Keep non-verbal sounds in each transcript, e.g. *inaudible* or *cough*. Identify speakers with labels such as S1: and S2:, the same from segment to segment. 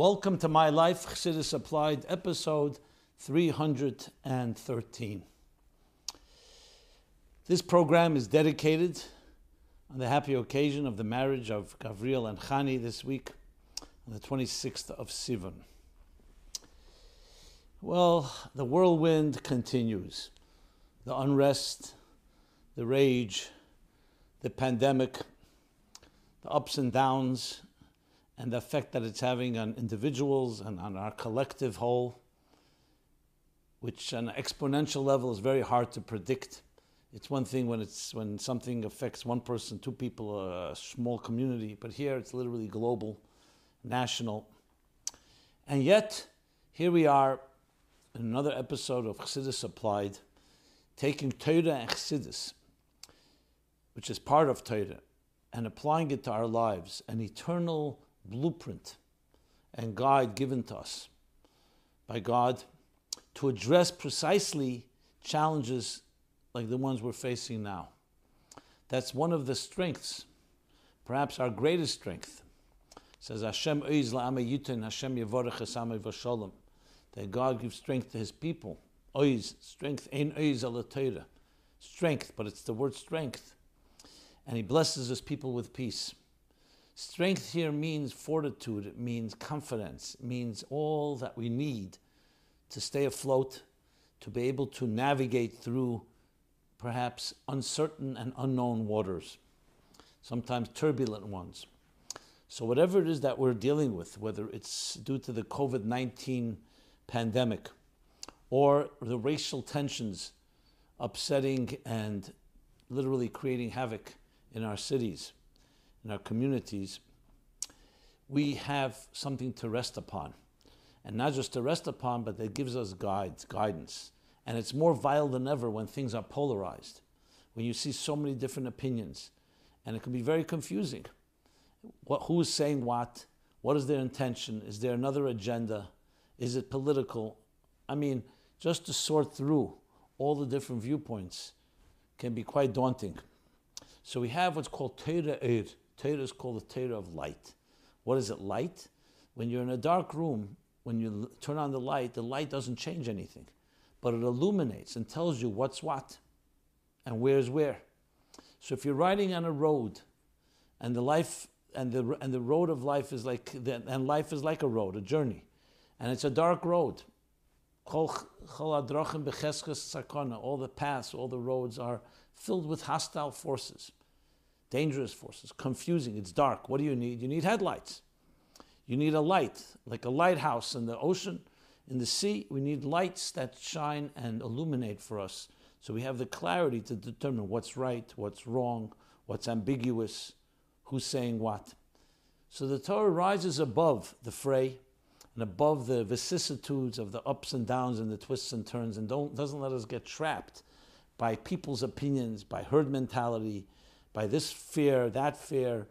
S1: Welcome to My Life, Chassidus Applied, episode 313. This program is dedicated on the happy occasion of the marriage of Gavriel and Chani this week, on the 26th of Sivan. Well, the whirlwind continues. The unrest, the rage, the pandemic, the ups and downs, and the effect that it's having on individuals and on our collective whole, which on an exponential level is very hard to predict. It's one thing when it's when something affects one person, two people, a small community, but here it's literally global, national. And yet, here we are in another episode of Chassidus Applied, taking Torah and Chassidus, which is part of Torah, and applying it to our lives, an eternal blueprint and guide given to us by God to address precisely challenges like the ones we're facing now. That's one of the strengths, perhaps our greatest strength. It says Hashem oiz la'ame yutin, Hashem yevorech esame. That God gives strength to His people. Oiz, strength, ein oiz ala Strength, but it's the word strength. And He blesses His people with peace. Strength here means fortitude, it means confidence, it means all that we need to stay afloat, to be able to navigate through perhaps uncertain and unknown waters, sometimes turbulent ones. So, whatever it is that we're dealing with, whether it's due to the COVID 19 pandemic or the racial tensions upsetting and literally creating havoc in our cities, in our communities, we have something to rest upon. And not just to rest upon, but that gives us guides, guidance. And it's more vile than ever when things are polarized, when you see so many different opinions. And it can be very confusing. What, who is saying what? What is their intention? Is there another agenda? Is it political? I mean, just to sort through all the different viewpoints can be quite daunting. So we have what's called Torah Eid, Torah is called the Torah of light. What is it, light? When you're in a dark room, when you turn on the light, the light doesn't change anything, but it illuminates and tells you what's what and where's where. So if you're riding on a road and the life and the, and the road of life is like, and life is like a road, a journey, and it's a dark road. All the paths, all the roads are filled with hostile forces dangerous forces, confusing, it's dark. What do you need? You need headlights. You need a light, like a lighthouse in the ocean, in the sea. We need lights that shine and illuminate for us so we have the clarity to determine what's right, what's wrong, what's ambiguous, who's saying what. So the Torah rises above the fray and above the vicissitudes of the ups and downs and the twists and turns and doesn't let us get trapped by people's opinions, by herd mentality, by this fear, that fear,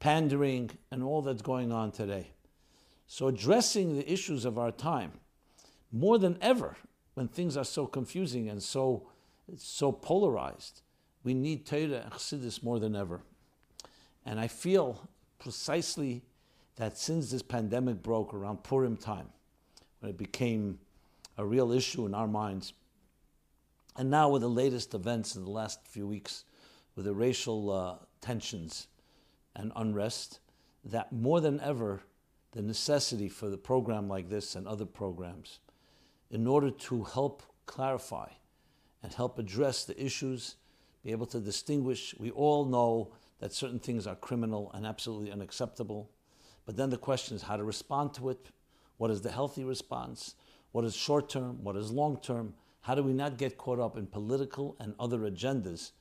S1: pandering, and all that's going on today. So, addressing the issues of our time more than ever when things are so confusing and so, so polarized, we need Torah and Chassidus more than ever. And I feel precisely that since this pandemic broke around Purim time, when it became a real issue in our minds, and now with the latest events in the last few weeks, with the racial uh, tensions and unrest, that more than ever, the necessity for the program like this and other programs, in order to help clarify and help address the issues, be able to distinguish. We all know that certain things are criminal and absolutely unacceptable. But then the question is how to respond to it. What is the healthy response? What is short term? What is long term? How do we not get caught up in political and other agendas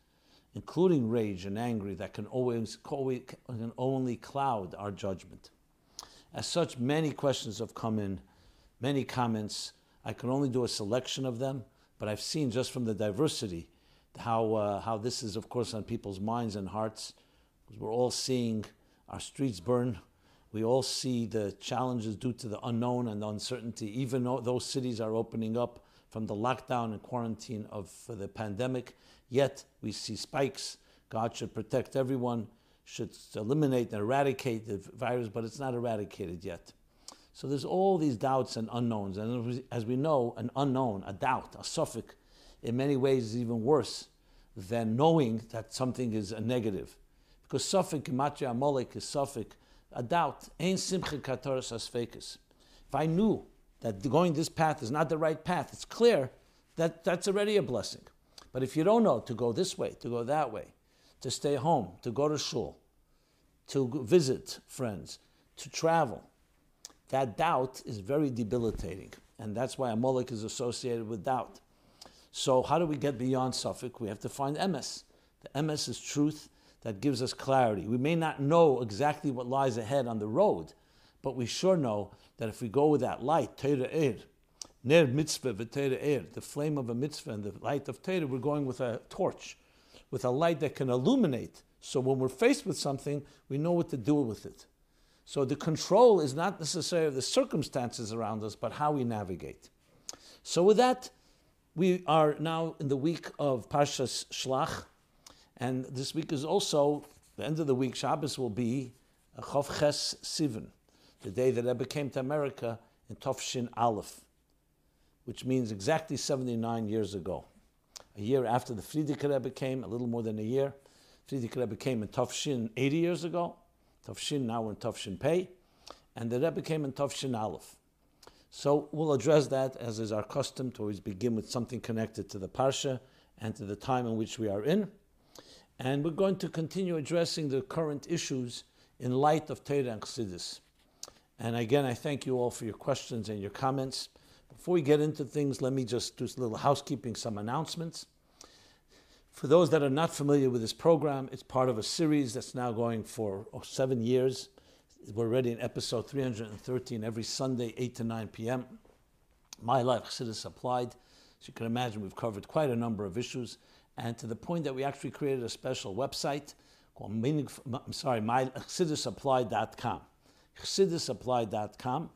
S1: including rage and anger, that can always can only cloud our judgment. As such, many questions have come in, many comments. I can only do a selection of them, but I've seen just from the diversity how uh, how this is, of course, on people's minds and hearts. We're all seeing our streets burn. We all see the challenges due to the unknown and the uncertainty, even though those cities are opening up from the lockdown and quarantine of the pandemic. Yet we see spikes. God should protect everyone, should eliminate and eradicate the virus, but it's not eradicated yet. So there's all these doubts and unknowns. And as we know, an unknown, a doubt, a suffix, in many ways is even worse than knowing that something is a negative. Because suffix, matya amolik, is suffix, a doubt. Ein simcha katoras asfekis. If I knew that going this path is not the right path, it's clear that that's already a blessing. But if you don't know to go this way, to go that way, to stay home, to go to shul, to visit friends, to travel, that doubt is very debilitating. And that's why a Amalek is associated with doubt. So, how do we get beyond Suffolk? We have to find emes. The emes is truth that gives us clarity. We may not know exactly what lies ahead on the road, but we sure know that if we go with that light, Teira Er, Ner mitzvah v'Teira Er, the flame of a mitzvah and the light of Teira, we're going with a torch, with a light that can illuminate. So when we're faced with something, we know what to do with it. So the control is not necessarily the circumstances around us, but how we navigate. So with that, we are now in the week of Parshas Shlach, and this week is also the end of the week. Shabbos will be Chav Ches Sivan, the day that Rebbe came to America in Tovshin Aleph, which means exactly 79 years ago. A year after the Frierdiker Rebbe came, a little more than a year. Frierdiker Rebbe came in Tovshin 80 years ago. Tovshin, now we're in Tovshin Pei. And the Rebbe came in Tovshin Aleph. So we'll address that as is our custom to always begin with something connected to the Parsha and to the time in which we are in. And we're going to continue addressing the current issues in light of Torah and Chassidus. And again, I thank you all for your questions and your comments. Before we get into things, let me just do a little housekeeping, some announcements. For those that are not familiar with this program, it's part of a series that's now going for oh, seven years. We're already in episode 313 every Sunday, 8 to 9 p.m. My Life Chassidus Applied. As you can imagine, we've covered quite a number of issues, and to the point that we actually created a special website called I'm sorry, mychassidusapplied.com. Chassidusapplied.com,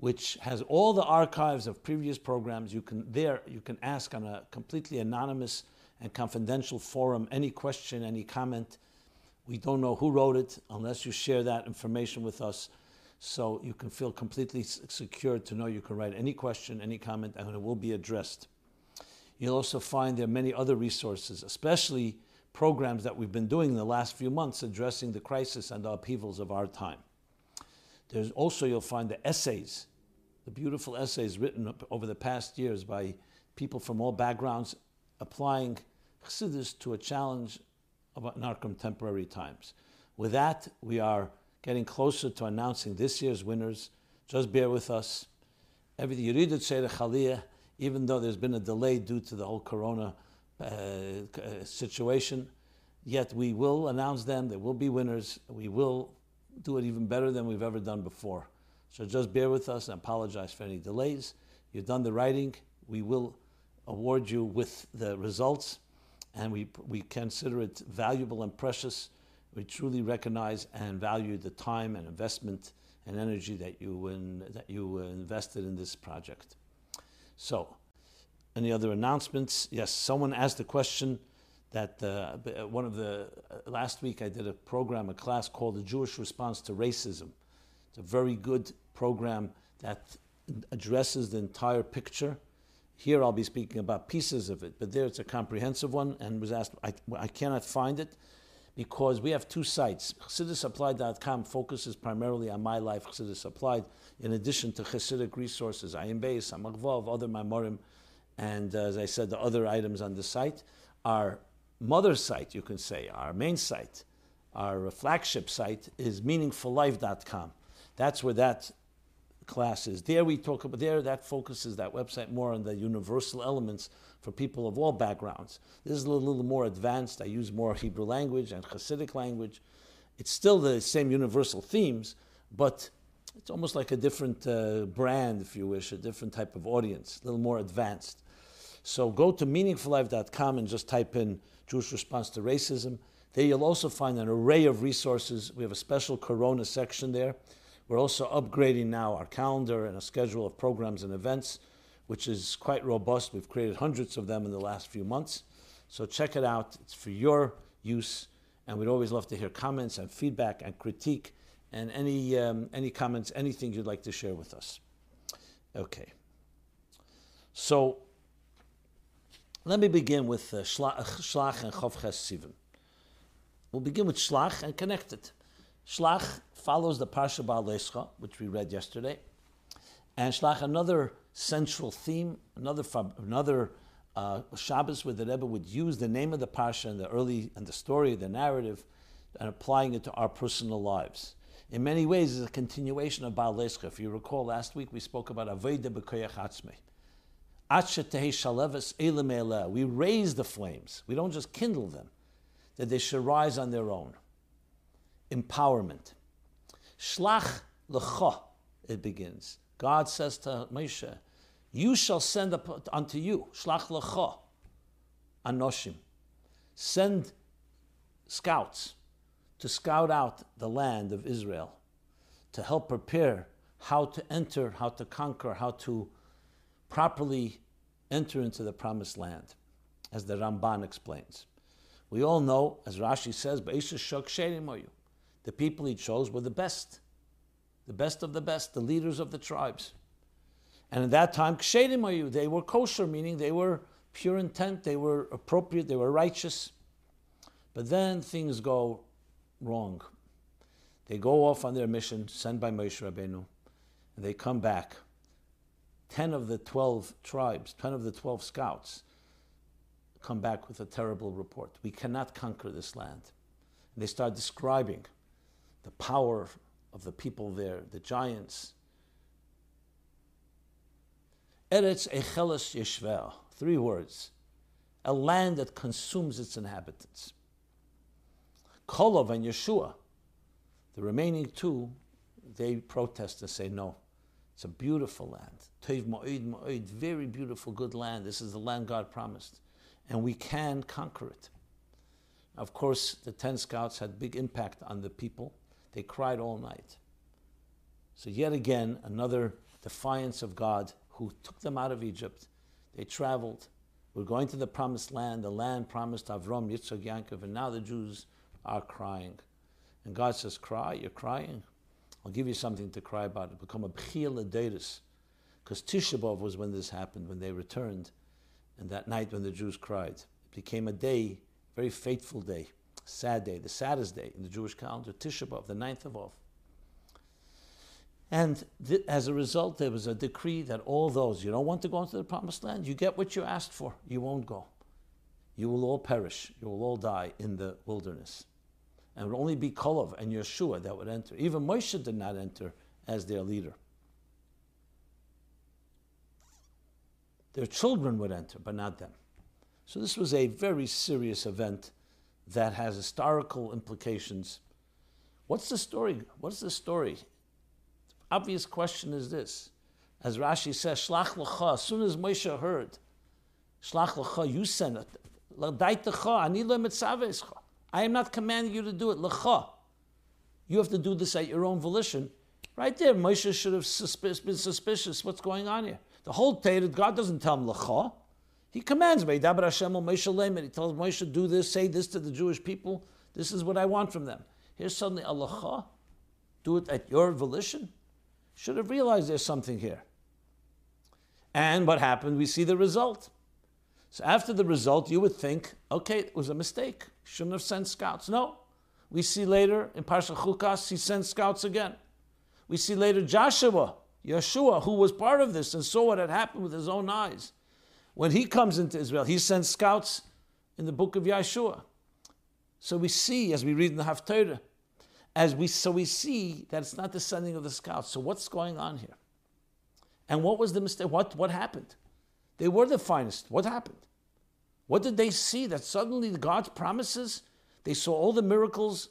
S1: which has all the archives of previous programs. You can there you can ask on a completely anonymous and confidential forum any question, any comment. We don't know who wrote it unless you share that information with us. So you can feel completely secure to know you can write any question, any comment, and it will be addressed. You'll also find there are many other resources, especially programs that we've been doing in the last few months addressing the crisis and the upheavals of our time. There's also, you'll find the essays, the beautiful essays written over the past years by people from all backgrounds applying Chassidus to a challenge in our contemporary times. With that, we are getting closer to announcing this year's winners. Just bear with us. Everything you read at even though there's been a delay due to the whole corona uh, uh, situation, yet we will announce them. There will be winners. We will do it even better than we've ever done before. So just bear with us and apologize for any delays. You've done the writing. We will award you with the results and we, we consider it valuable and precious. We truly recognize and value the time and investment and energy that you, in, that you invested in this project. So, any other announcements? Yes, someone asked a question that uh, one of the uh, last week I did a program, a class called The Jewish Response to Racism. It's a very good program that addresses the entire picture here I'll be speaking about pieces of it, but there it's a comprehensive one and was asked, I, I cannot find it because we have two sites. ChassidusApplied.com focuses primarily on my life, Chassidus Applied, in addition to Chassidic resources, Ayin Beis, Amagvav, other Mamorim, and as I said, the other items on the site. Our mother site, you can say, our main site, our flagship site is meaningfullife.com. That's where that class is. There we talk about there that focuses that website more on the universal elements for people of all backgrounds. This is a little, little more advanced. I use more Hebrew language and Hasidic language. It's still the same universal themes, but it's almost like a different uh, brand, if you wish, a different type of audience, a little more advanced. So go to meaningfullife.com and just type in Jewish response to racism. There you'll also find an array of resources. We have a special Corona section there we're also upgrading now our calendar and a schedule of programs and events, which is quite robust. We've created hundreds of them in the last few months. So check it out. It's for your use. And we'd always love to hear comments and feedback and critique and any, um, any comments, anything you'd like to share with us. Okay. So let me begin with uh, Shlach and Chavches Sivan. We'll begin with Shlach and connect it. Shlach follows the Parsha Ba'alescha, which we read yesterday, and Shlach another central theme, another another uh, Shabbos where the Rebbe would use the name of the Parsha and the early and the story, the narrative, and applying it to our personal lives. In many ways, it's a continuation of Ba'alescha. If you recall, last week we spoke about Aveda B'koyach Atzmei. We raise the flames. We don't just kindle them, that they should rise on their own. Empowerment. Shlach lecha, it begins. God says to Moshe, You shall send up unto you, shlach lecha, anoshim. Send scouts to scout out the land of Israel, to help prepare how to enter, how to conquer, how to properly enter into the promised land, as the Ramban explains. We all know, as Rashi says, the people he chose were the best, the best of the best, the leaders of the tribes. And at that time, they were kosher, meaning they were pure intent, they were appropriate, they were righteous. But then things go wrong. They go off on their mission, sent by Moshe Rabbeinu, and they come back. Ten of the twelve tribes, ten of the twelve scouts, come back with a terrible report. We cannot conquer this land. And they start describing the power of the people there, the giants. Eretz Echeles Yeshvel, three words, a land that consumes its inhabitants. Kolov and Yehoshua, the remaining two, they protest and say, no, it's a beautiful land. Tev Ma'id Ma'id, very beautiful, good land. This is the land God promised. And we can conquer it. Of course, the 10 scouts had big impact on the people. They cried all night. So, yet again, another defiance of God who took them out of Egypt. They traveled. We're going to the promised land, the land promised Avram, Yitzchak, Yaakov, and now the Jews are crying. And God says, Cry, you're crying. I'll give you something to cry about. It become a b'chil adatus. Because Tisha B'Av was when this happened, when they returned, and that night when the Jews cried. It became a day, very fateful day, sad day, the saddest day in the Jewish calendar, Tisha B'Av, the ninth of Av. And th- as a result, there was a decree that all those, you don't want to go into the promised land, you get what you asked for, you won't go. You will all perish, you will all die in the wilderness and it would only be Kolov and Yehoshua that would enter. Even Moshe did not enter as their leader. Their children would enter, but not them. So this was a very serious event that has historical implications. What's the story? What's the story? The obvious question is this. As Rashi says, Shlach l'cha, as soon as Moshe heard, Shlach l'cha, you send it. I am not commanding you to do it. Lecha. You have to do this at your own volition. Right there, Moshe should have been suspicious. What's going on here? The whole Torah, God doesn't tell him lecha. He commands me. He tells Moshe, do this, say this to the Jewish people. This is what I want from them. Here's suddenly a lecha. Do it at your volition. Should have realized there's something here. And what happened? We see the result. So after the result, you would think, okay, it was a mistake. Shouldn't have sent scouts. No. We see later in Parsha Chukas, he sent scouts again. We see later Joshua, Yehoshua, who was part of this and saw what had happened with his own eyes. When he comes into Israel, he sends scouts in the book of Yehoshua. So we see, as we read in the Haftarah, as we so we see that it's not the sending of the scouts. So what's going on here? And what was the mistake? What what happened? They were the finest. What happened? What did they see? That suddenly God's promises, they saw all the miracles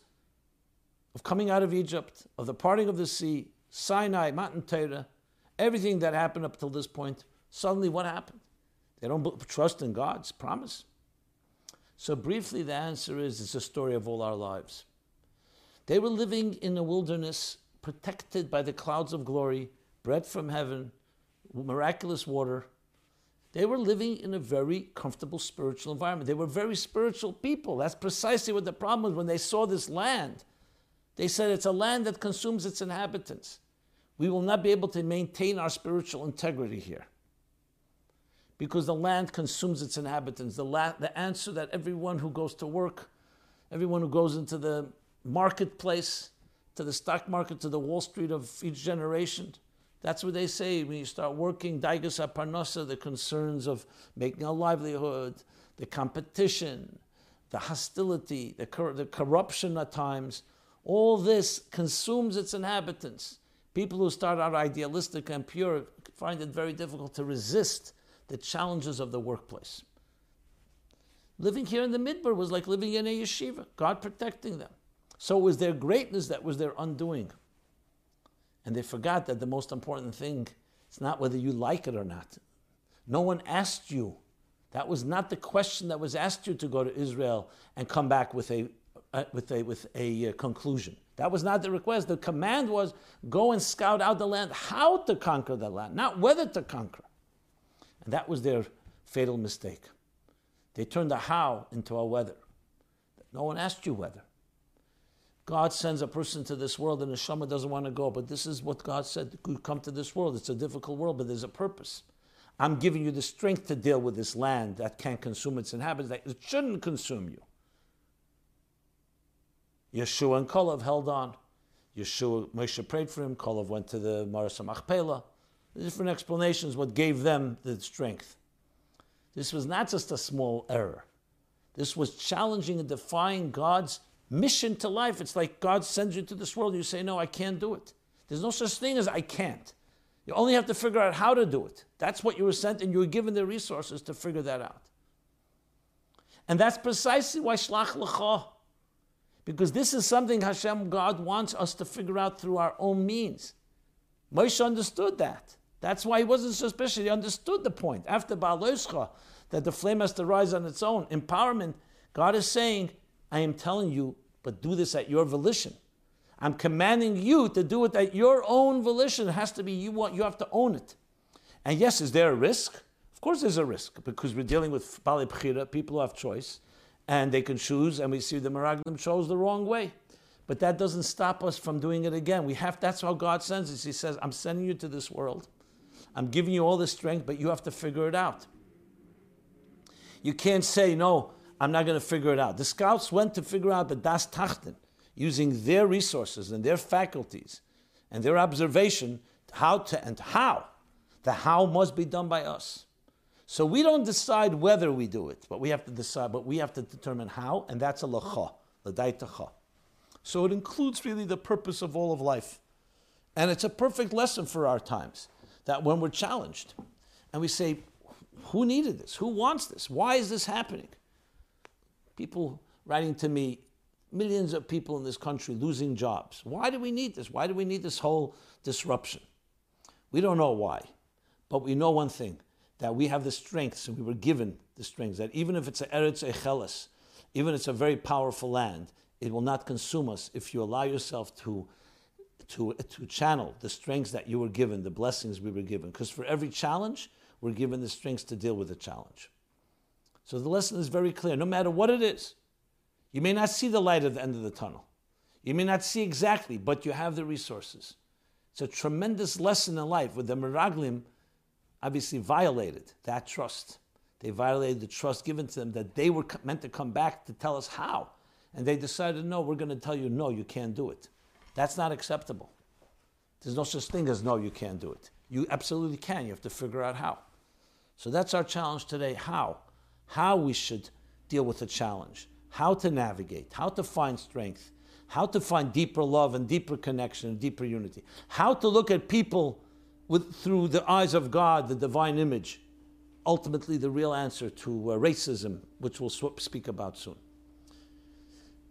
S1: of coming out of Egypt, of the parting of the sea, Sinai, Matan Torah, everything that happened up till this point. Suddenly, what happened? They don't trust in God's promise. So, briefly, the answer is it's a story of all our lives. They were living in a wilderness protected by the clouds of glory, bread from heaven, miraculous water, they were living in a very comfortable spiritual environment. They were very spiritual people. That's precisely what the problem was when they saw this land They said it's a land that consumes its inhabitants. We will not be able to maintain our spiritual integrity here because the land consumes its inhabitants. The, la- the answer that everyone who goes to work, everyone who goes into the marketplace, to the stock market, to the Wall Street of each generation, that's what they say when you start working, daigus aparnosa, the concerns of making a livelihood, the competition, the hostility, the, cor- the corruption at times, all this consumes its inhabitants. People who start out idealistic and pure find it very difficult to resist the challenges of the workplace. Living here in the Midbar was like living in a yeshiva, God protecting them. So it was their greatness that was their undoing. And they forgot that the most important thing is not whether you like it or not. No one asked you. That was not the question that was asked you to go to Israel and come back with a, uh, with a, with a uh, conclusion. That was not the request. The command was go and scout out the land, how to conquer the land, not whether to conquer. And that was their fatal mistake. They turned the how into a whether. No one asked you whether. God sends a person to this world and the Shama doesn't want to go, but this is what God said. You come to this world. It's a difficult world, but there's a purpose. I'm giving you the strength to deal with this land that can't consume its inhabitants, that it shouldn't consume you. Yehoshua and Kolav held on. Yehoshua, Moshe prayed for him. Kolav went to the Marasa Machpelah different explanations what gave them the strength. This was not just a small error. This was challenging and defying God's mission to life. It's like God sends you to this world and you say, No, I can't do it. There's no such thing as I can't. You only have to figure out how to do it. That's what you were sent, and you were given the resources to figure that out. And that's precisely why Shlach L'cha. Because this is something Hashem, God, wants us to figure out through our own means. Moshe understood that. That's why he wasn't suspicious. He understood the point. After Baaloscha, that the flame has to rise on its own. Empowerment, God is saying, I am telling you, but do this at your volition. I'm commanding you to do it at your own volition. It has to be you want you have to own it. And yes, is there a risk? Of course there's a risk, because we're dealing with Bali Bchira, people who have choice, and they can choose, and we see the Meraglim chose the wrong way. But that doesn't stop us from doing it again. We have that's how God sends us. He says, I'm sending you to this world. I'm giving you all this strength, but you have to figure it out. You can't say, no, I'm not going to figure it out. The scouts went to figure out the Das Tachten, using their resources and their faculties and their observation, how to and how. The how must be done by us. So we don't decide whether we do it, but we have to decide, but we have to determine how, and that's a lacha, l'daitacha. So it includes really the purpose of all of life. And it's a perfect lesson for our times that when we're challenged and we say, who needed this? Who wants this? Why is this happening? People writing to me, millions of people in this country losing jobs. Why do we need this? Why do we need this whole disruption? We don't know why, but we know one thing that we have the strengths and we were given the strengths that even if it's an Eretz Echelis, even if it's a very powerful land, it will not consume us if you allow yourself to to, to channel the strengths that you were given, the blessings we were given. Because for every challenge, we're given the strengths to deal with the challenge. So the lesson is very clear. No matter what it is, you may not see the light at the end of the tunnel. You may not see exactly, but you have the resources. It's a tremendous lesson in life where the Meraglim obviously violated that trust. They violated the trust given to them that they were meant to come back to tell us how. And they decided, no, we're going to tell you, no, you can't do it. That's not acceptable. There's no such thing as no, you can't do it. You absolutely can. You have to figure out how. So that's our challenge today how. How we should deal with the challenge, how to navigate, how to find strength, how to find deeper love and deeper connection and deeper unity, how to look at people with, through the eyes of God, the divine image. Ultimately, the real answer to uh, racism, which we'll speak about soon.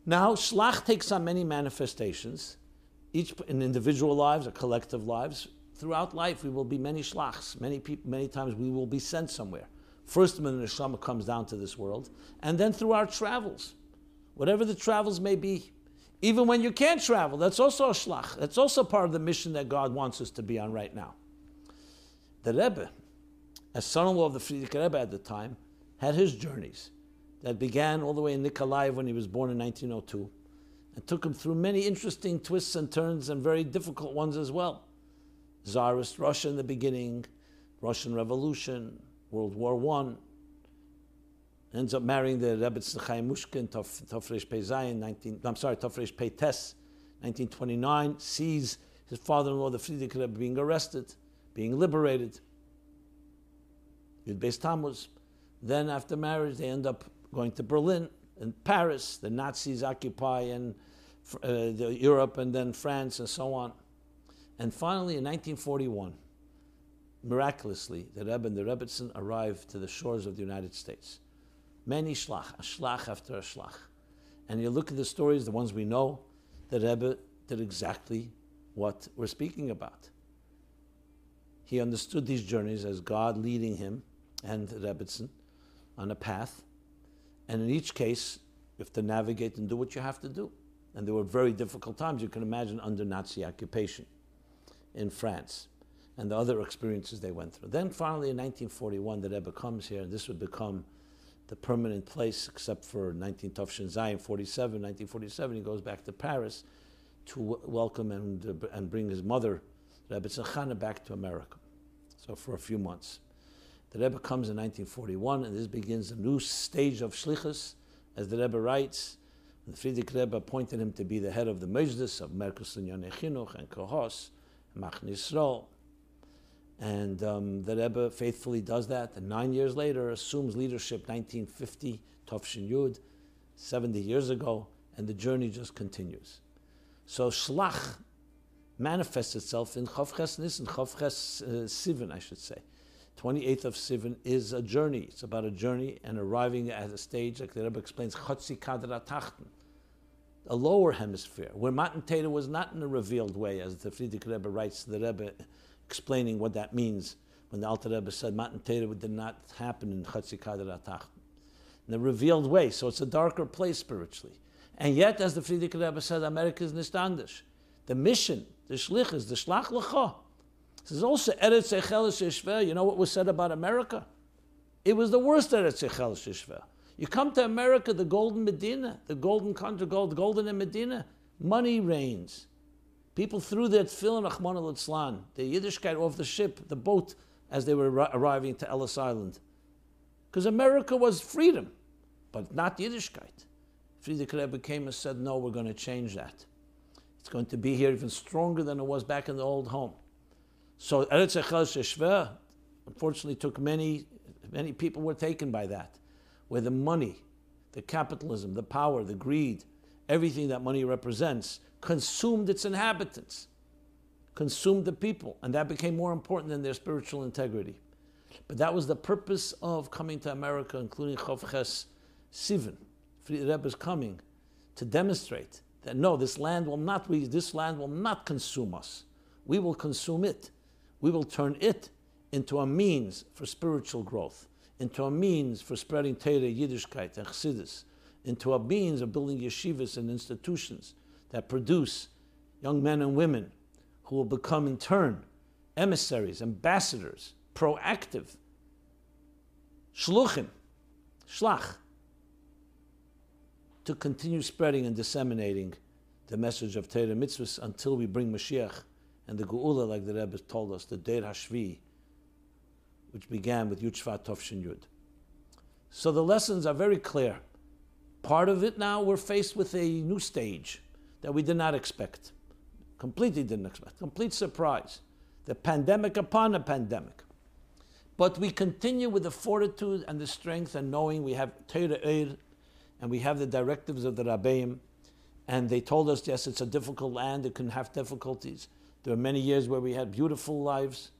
S1: Now, shlach takes on many manifestations each in individual lives or collective lives, throughout life we will be many shlachs. Many people, many times we will be sent somewhere. First, when the neshama comes down to this world, and then through our travels, whatever the travels may be. Even when you can't travel, that's also a shlach. That's also part of the mission that God wants us to be on right now. The Rebbe, as son-in-law of the Frierdiker Rebbe at the time, had his journeys that began all the way in Nikolaev when he was born in 1902 and took him through many interesting twists and turns and very difficult ones as well. Tsarist Russia in the beginning, Russian Revolution, World War One. Ends up marrying the Rebbe Chaim Mushkin, Tofresh Pei Zayin, 19, I'm sorry, Tofresh Pei Tes, 1929, sees his father-in-law, the Frierdiker Rebbe, being arrested, being liberated. Yud Beis Tammuz. Then after marriage, they end up going to Berlin and Paris. The Nazis occupy and uh, Europe and then France and so on. And finally, in 1941, miraculously, the Rebbe and the Rebbetzin arrived to the shores of the United States. Many shlach, a shlach after a shlach. And you look at the stories, the ones we know, the Rebbe did exactly what we're speaking about. He understood these journeys as God leading him and Rebbetzin on a path. And in each case, you have to navigate and do what you have to do. And there were very difficult times, you can imagine, under Nazi occupation in France and the other experiences they went through. Then finally in 1941, the Rebbe comes here, and this would become the permanent place, except for 19 Tafshin Zayin, 47, 1947, he goes back to Paris to welcome and, uh, and bring his mother, Rebbetzin Chana, back to America. So for a few months. The Rebbe comes in 1941, and this begins a new stage of shlichus, as the Rebbe writes. The Frierdiker Rebbe appointed him to be the head of the Mejdus of Merkos and Chinuch and Kohos, Machne Yisrael. And um, the Rebbe faithfully does that, and nine years later assumes leadership, 1950, Tovshin Yud, 70 years ago, and the journey just continues. So Shlach manifests itself in Chavches Nisan, Chavches uh, Sivan, I should say. 28th of Sivan is a journey. It's about a journey and arriving at a stage, like the Rebbe explains, Chotzi Kadra Tachten, a lower hemisphere, where Matan Torah was not in a revealed way, as the Frierdiker Rebbe writes the Rebbe, explaining what that means when the Alter Rebbe said Matan Torah did not happen in Chotzi Kadra Tachten. In a revealed way, so it's a darker place spiritually. And yet, as the Frierdiker Rebbe said, America is nistandish. The mission, the shlich is the shlach l'cha. Is also Eretz Echelis Yishveh. You know what was said about America? It was the worst Eretz Echelis Yishveh. You come to America, the golden Medina, the golden country, gold, golden in Medina, money reigns. People threw their tefillin, Rahman al the Yiddishkeit off the ship, the boat, as they were arriving to Ellis Island. Because America was freedom, but not Yiddishkeit. Frierdiker Rebbe came and said, no, we're going to change that. It's going to be here even stronger than it was back in the old home. So Eretz Echel Sheshveh, unfortunately, took many, many people were taken by that, where the money, the capitalism, the power, the greed, everything that money represents, consumed its inhabitants, consumed the people, and that became more important than their spiritual integrity. But that was the purpose of coming to America, including Chavches Sivan. The Rebbe is coming to demonstrate that no, this land will not we, this land will not consume us. We will consume it we will turn it into a means for spiritual growth, into a means for spreading Torah, Yiddishkeit, and Chassidus, into a means of building yeshivas and institutions that produce young men and women who will become in turn emissaries, ambassadors, proactive, shluchim, shlach, to continue spreading and disseminating the message of Torah mitzvahs until we bring Mashiach and the Geula, like the Rebbe told us, the Deir Hashvi, which began with Yud Shvat Tovshin Yud. So the lessons are very clear. Part of it now, we're faced with a new stage that we did not expect. Completely didn't expect. Complete surprise. The pandemic upon a pandemic. But we continue with the fortitude and the strength and knowing we have Eir and we have the directives of the Rabbeim. And they told us, yes, it's a difficult land, it can have difficulties. There were many years where we had beautiful lives.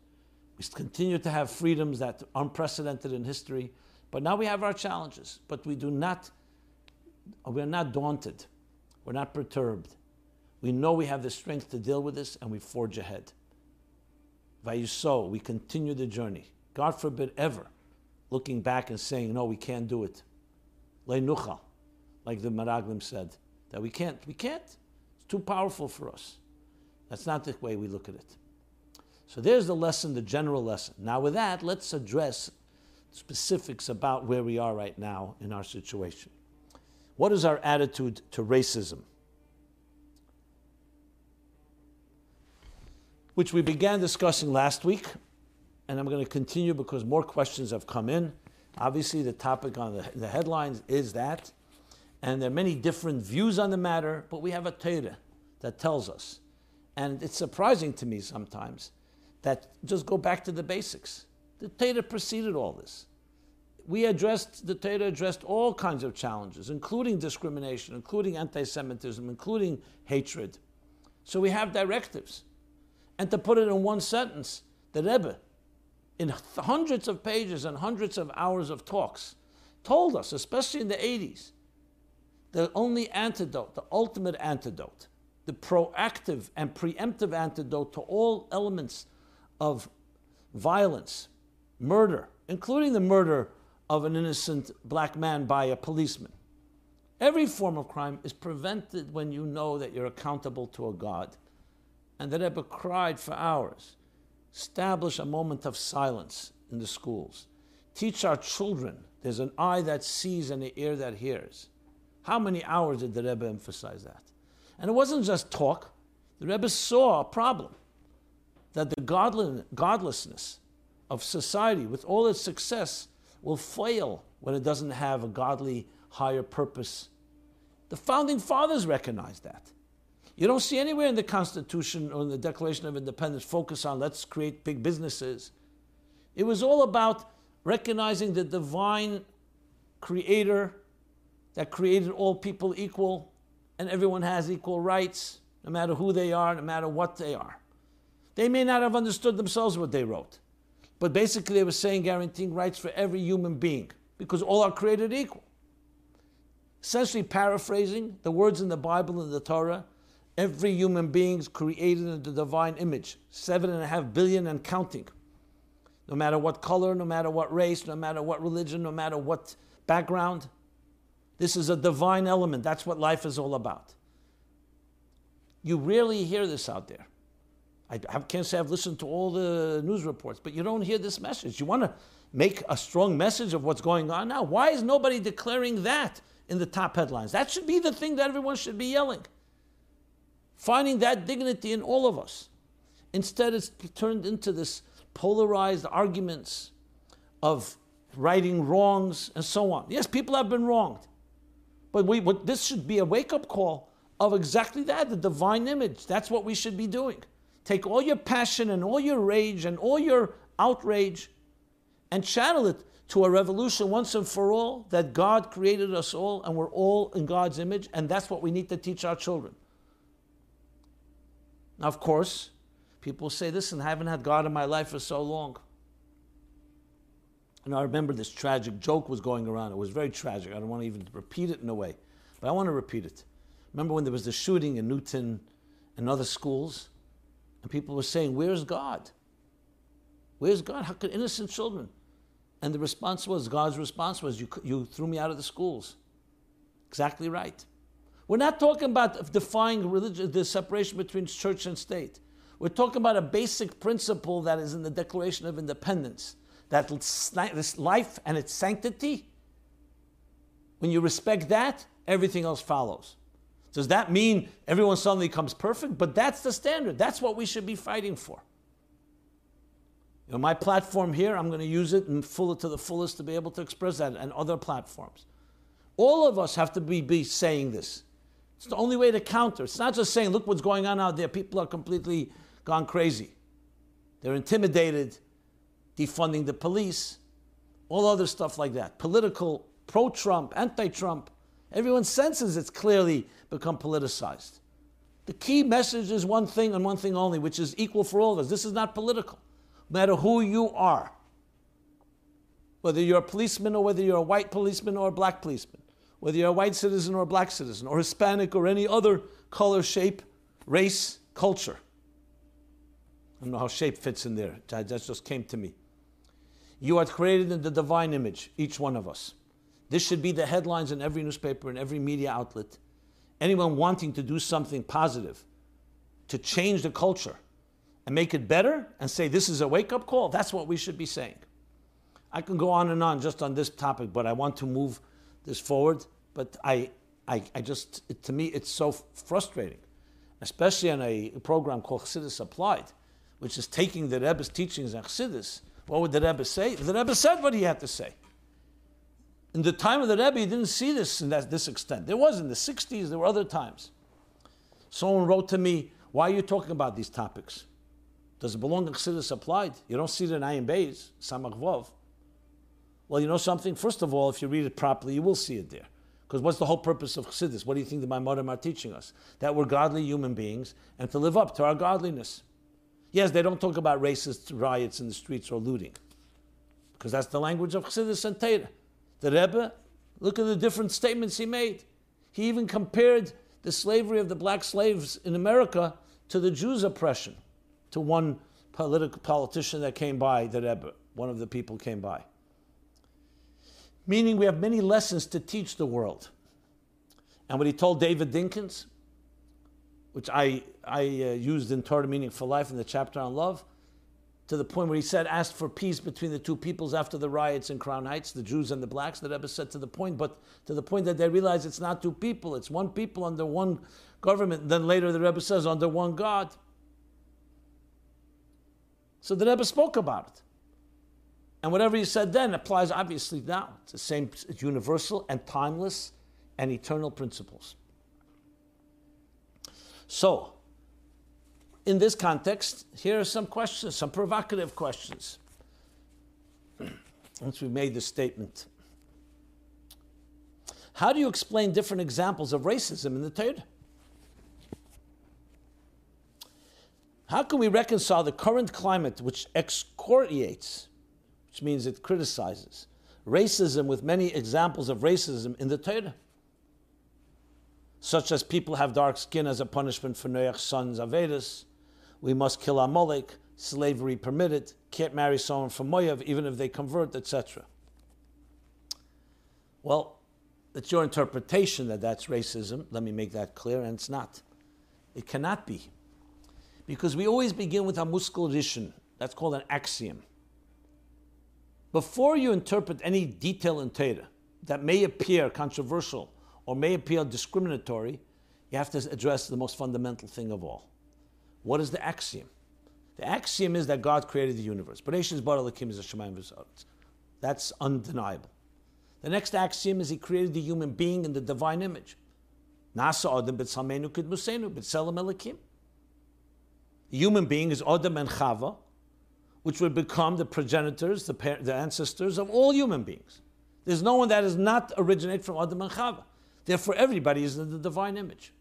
S1: We continue to have freedoms that are unprecedented in history. But now we have our challenges. But we do not, we're not daunted. We're not perturbed. We know we have the strength to deal with this and we forge ahead. Vayuso, we continue the journey. God forbid ever looking back and saying, no, we can't do it. Leinuchal, like the Meraglim said, that we can't, we can't. It's too powerful for us. That's not the way we look at it. So there's the lesson, the general lesson. Now, with that, let's address specifics about where we are right now in our situation. What is our attitude to racism? Which we began discussing last week, and I'm going to continue because more questions have come in. Obviously, the topic on the, the headlines is that, and there are many different views on the matter, but we have a Torah that tells us and it's surprising to me sometimes that just go back to the basics. The Torah preceded all this. We addressed, the Torah addressed all kinds of challenges, including discrimination, including anti Semitism, including hatred. So we have directives. And to put it in one sentence, the Rebbe, in hundreds of pages and hundreds of hours of talks, told us, especially in the 80s, the only antidote, the ultimate antidote, the proactive and preemptive antidote to all elements of violence, murder, including the murder of an innocent black man by a policeman. Every form of crime is prevented when you know that you're accountable to a God. And the Rebbe cried for hours. Establish a moment of silence in the schools. Teach our children there's an eye that sees and an ear that hears. How many hours did the Rebbe emphasize that? And it wasn't just talk. The Rebbe saw a problem that the godlessness of society, with all its success, will fail when it doesn't have a godly higher purpose. The founding fathers recognized that. You don't see anywhere in the Constitution or in the Declaration of Independence focus on let's create big businesses. It was all about recognizing the divine creator that created all people equal and everyone has equal rights, no matter who they are, no matter what they are. They may not have understood themselves what they wrote, but basically they were saying guaranteeing rights for every human being because all are created equal. Essentially, paraphrasing the words in the Bible and the Torah every human being is created in the divine image, seven and a half billion and counting. No matter what color, no matter what race, no matter what religion, no matter what background. This is a divine element. That's what life is all about. You rarely hear this out there. I can't say I've listened to all the news reports, but you don't hear this message. You want to make a strong message of what's going on now. Why is nobody declaring that in the top headlines? That should be the thing that everyone should be yelling. Finding that dignity in all of us. Instead, it's turned into this polarized arguments of righting wrongs and so on. Yes, people have been wronged. But we, what, this should be a wake up call of exactly that the divine image. That's what we should be doing. Take all your passion and all your rage and all your outrage and channel it to a revolution once and for all that God created us all and we're all in God's image, and that's what we need to teach our children. Now, of course, people say, Listen, I haven't had God in my life for so long. And I remember this tragic joke was going around. It was very tragic. I don't want to even repeat it in a way, but I want to repeat it. Remember when there was the shooting in Newtown and other schools? And people were saying, Where's God? Where's God? How could innocent children? And the response was, God's response was, you, you threw me out of the schools. Exactly right. We're not talking about defying religion, the separation between church and state. We're talking about a basic principle that is in the Declaration of Independence that life and its sanctity, when you respect that, everything else follows. Does that mean everyone suddenly becomes perfect? But that's the standard. That's what we should be fighting for. You know, my platform here, I'm going to use it and full it to the fullest to be able to express that, and other platforms. All of us have to be, be saying this. It's the only way to counter. It's not just saying, look what's going on out there. People are completely gone crazy. They're intimidated, defunding the police, all other stuff like that. Political, pro Trump, anti Trump. Everyone senses it's clearly become politicized. The key message is one thing and one thing only, which is equal for all of us. This is not political. No matter who you are, whether you're a policeman or whether you're a white policeman or a black policeman, whether you're a white citizen or a black citizen, or Hispanic or any other color, shape, race, culture. I don't know how shape fits in there. That just came to me. You are created in the divine image, each one of us. This should be the headlines in every newspaper and every media outlet. Anyone wanting to do something positive, to change the culture and make it better and say this is a wake up call, that's what we should be saying. I can go on and on just on this topic, but I want to move this forward. But I, I, I just, it, to me, it's so frustrating, especially on a program called Chassidus Applied, which is taking the Rebbe's teachings and Chassidus, what would the Rebbe say? The Rebbe said what he had to say. In the time of the Rebbe, he didn't see this in that, this extent. There was in the 60s, there were other times. Someone wrote to me, Why are you talking about these topics? Does it belong in Chassidus applied? You don't see it in Ayin Beis, Samach Vov. Well, you know something? First of all, if you read it properly, you will see it there. Because what's the whole purpose of Chassidus? What do you think the Maamarim are teaching us? That we're godly human beings and to live up to our godliness. Yes, they don't talk about racist riots in the streets or looting, because that's the language of Chassidus and Torah. The Rebbe, look at the different statements he made. He even compared the slavery of the black slaves in America to the Jews' oppression, to one political politician that came by, the Rebbe, one of the people came by meaning we have many lessons to teach the world. And what he told David Dinkins, which I, I uh, used in Toward a Meaningful Life in the chapter on love, to the point where he said, asked for peace between the two peoples after the riots in Crown Heights, the Jews and the blacks. The Rebbe said to the point, but to the point that they realize it's not two people, it's one people under one government. Then later the Rebbe says, under one God. So the Rebbe spoke about it. And whatever he said then applies obviously now. It's the same, it's universal and timeless and eternal principles. So, in this context, here are some questions, some provocative questions. *clears throat* Once we've made this statement, how do you explain different examples of racism in the Torah? How can we reconcile the current climate which excoriates which means it criticizes. Racism with many examples of racism in the Torah, such as people have dark skin as a punishment for Noach's sons Avedis, we must kill Amalek, slavery permitted, can't marry someone from Moav even if they convert, etc. Well, it's your interpretation that that's racism. Let me make that clear, and it's not. It cannot be. Because we always begin with a muskal rishon. That's called an axiom. Before you interpret any detail in Torah that may appear controversial or may appear discriminatory, you have to address the most fundamental thing of all. What is the axiom? The axiom is that God created the universe. That's undeniable. The next axiom is He created the human being in the divine image. The human being is Adam and Chava, which would become the progenitors, the, par- the ancestors of all human beings. There's no one that does not originate from Adam and Chava. Therefore, everybody is in the divine image.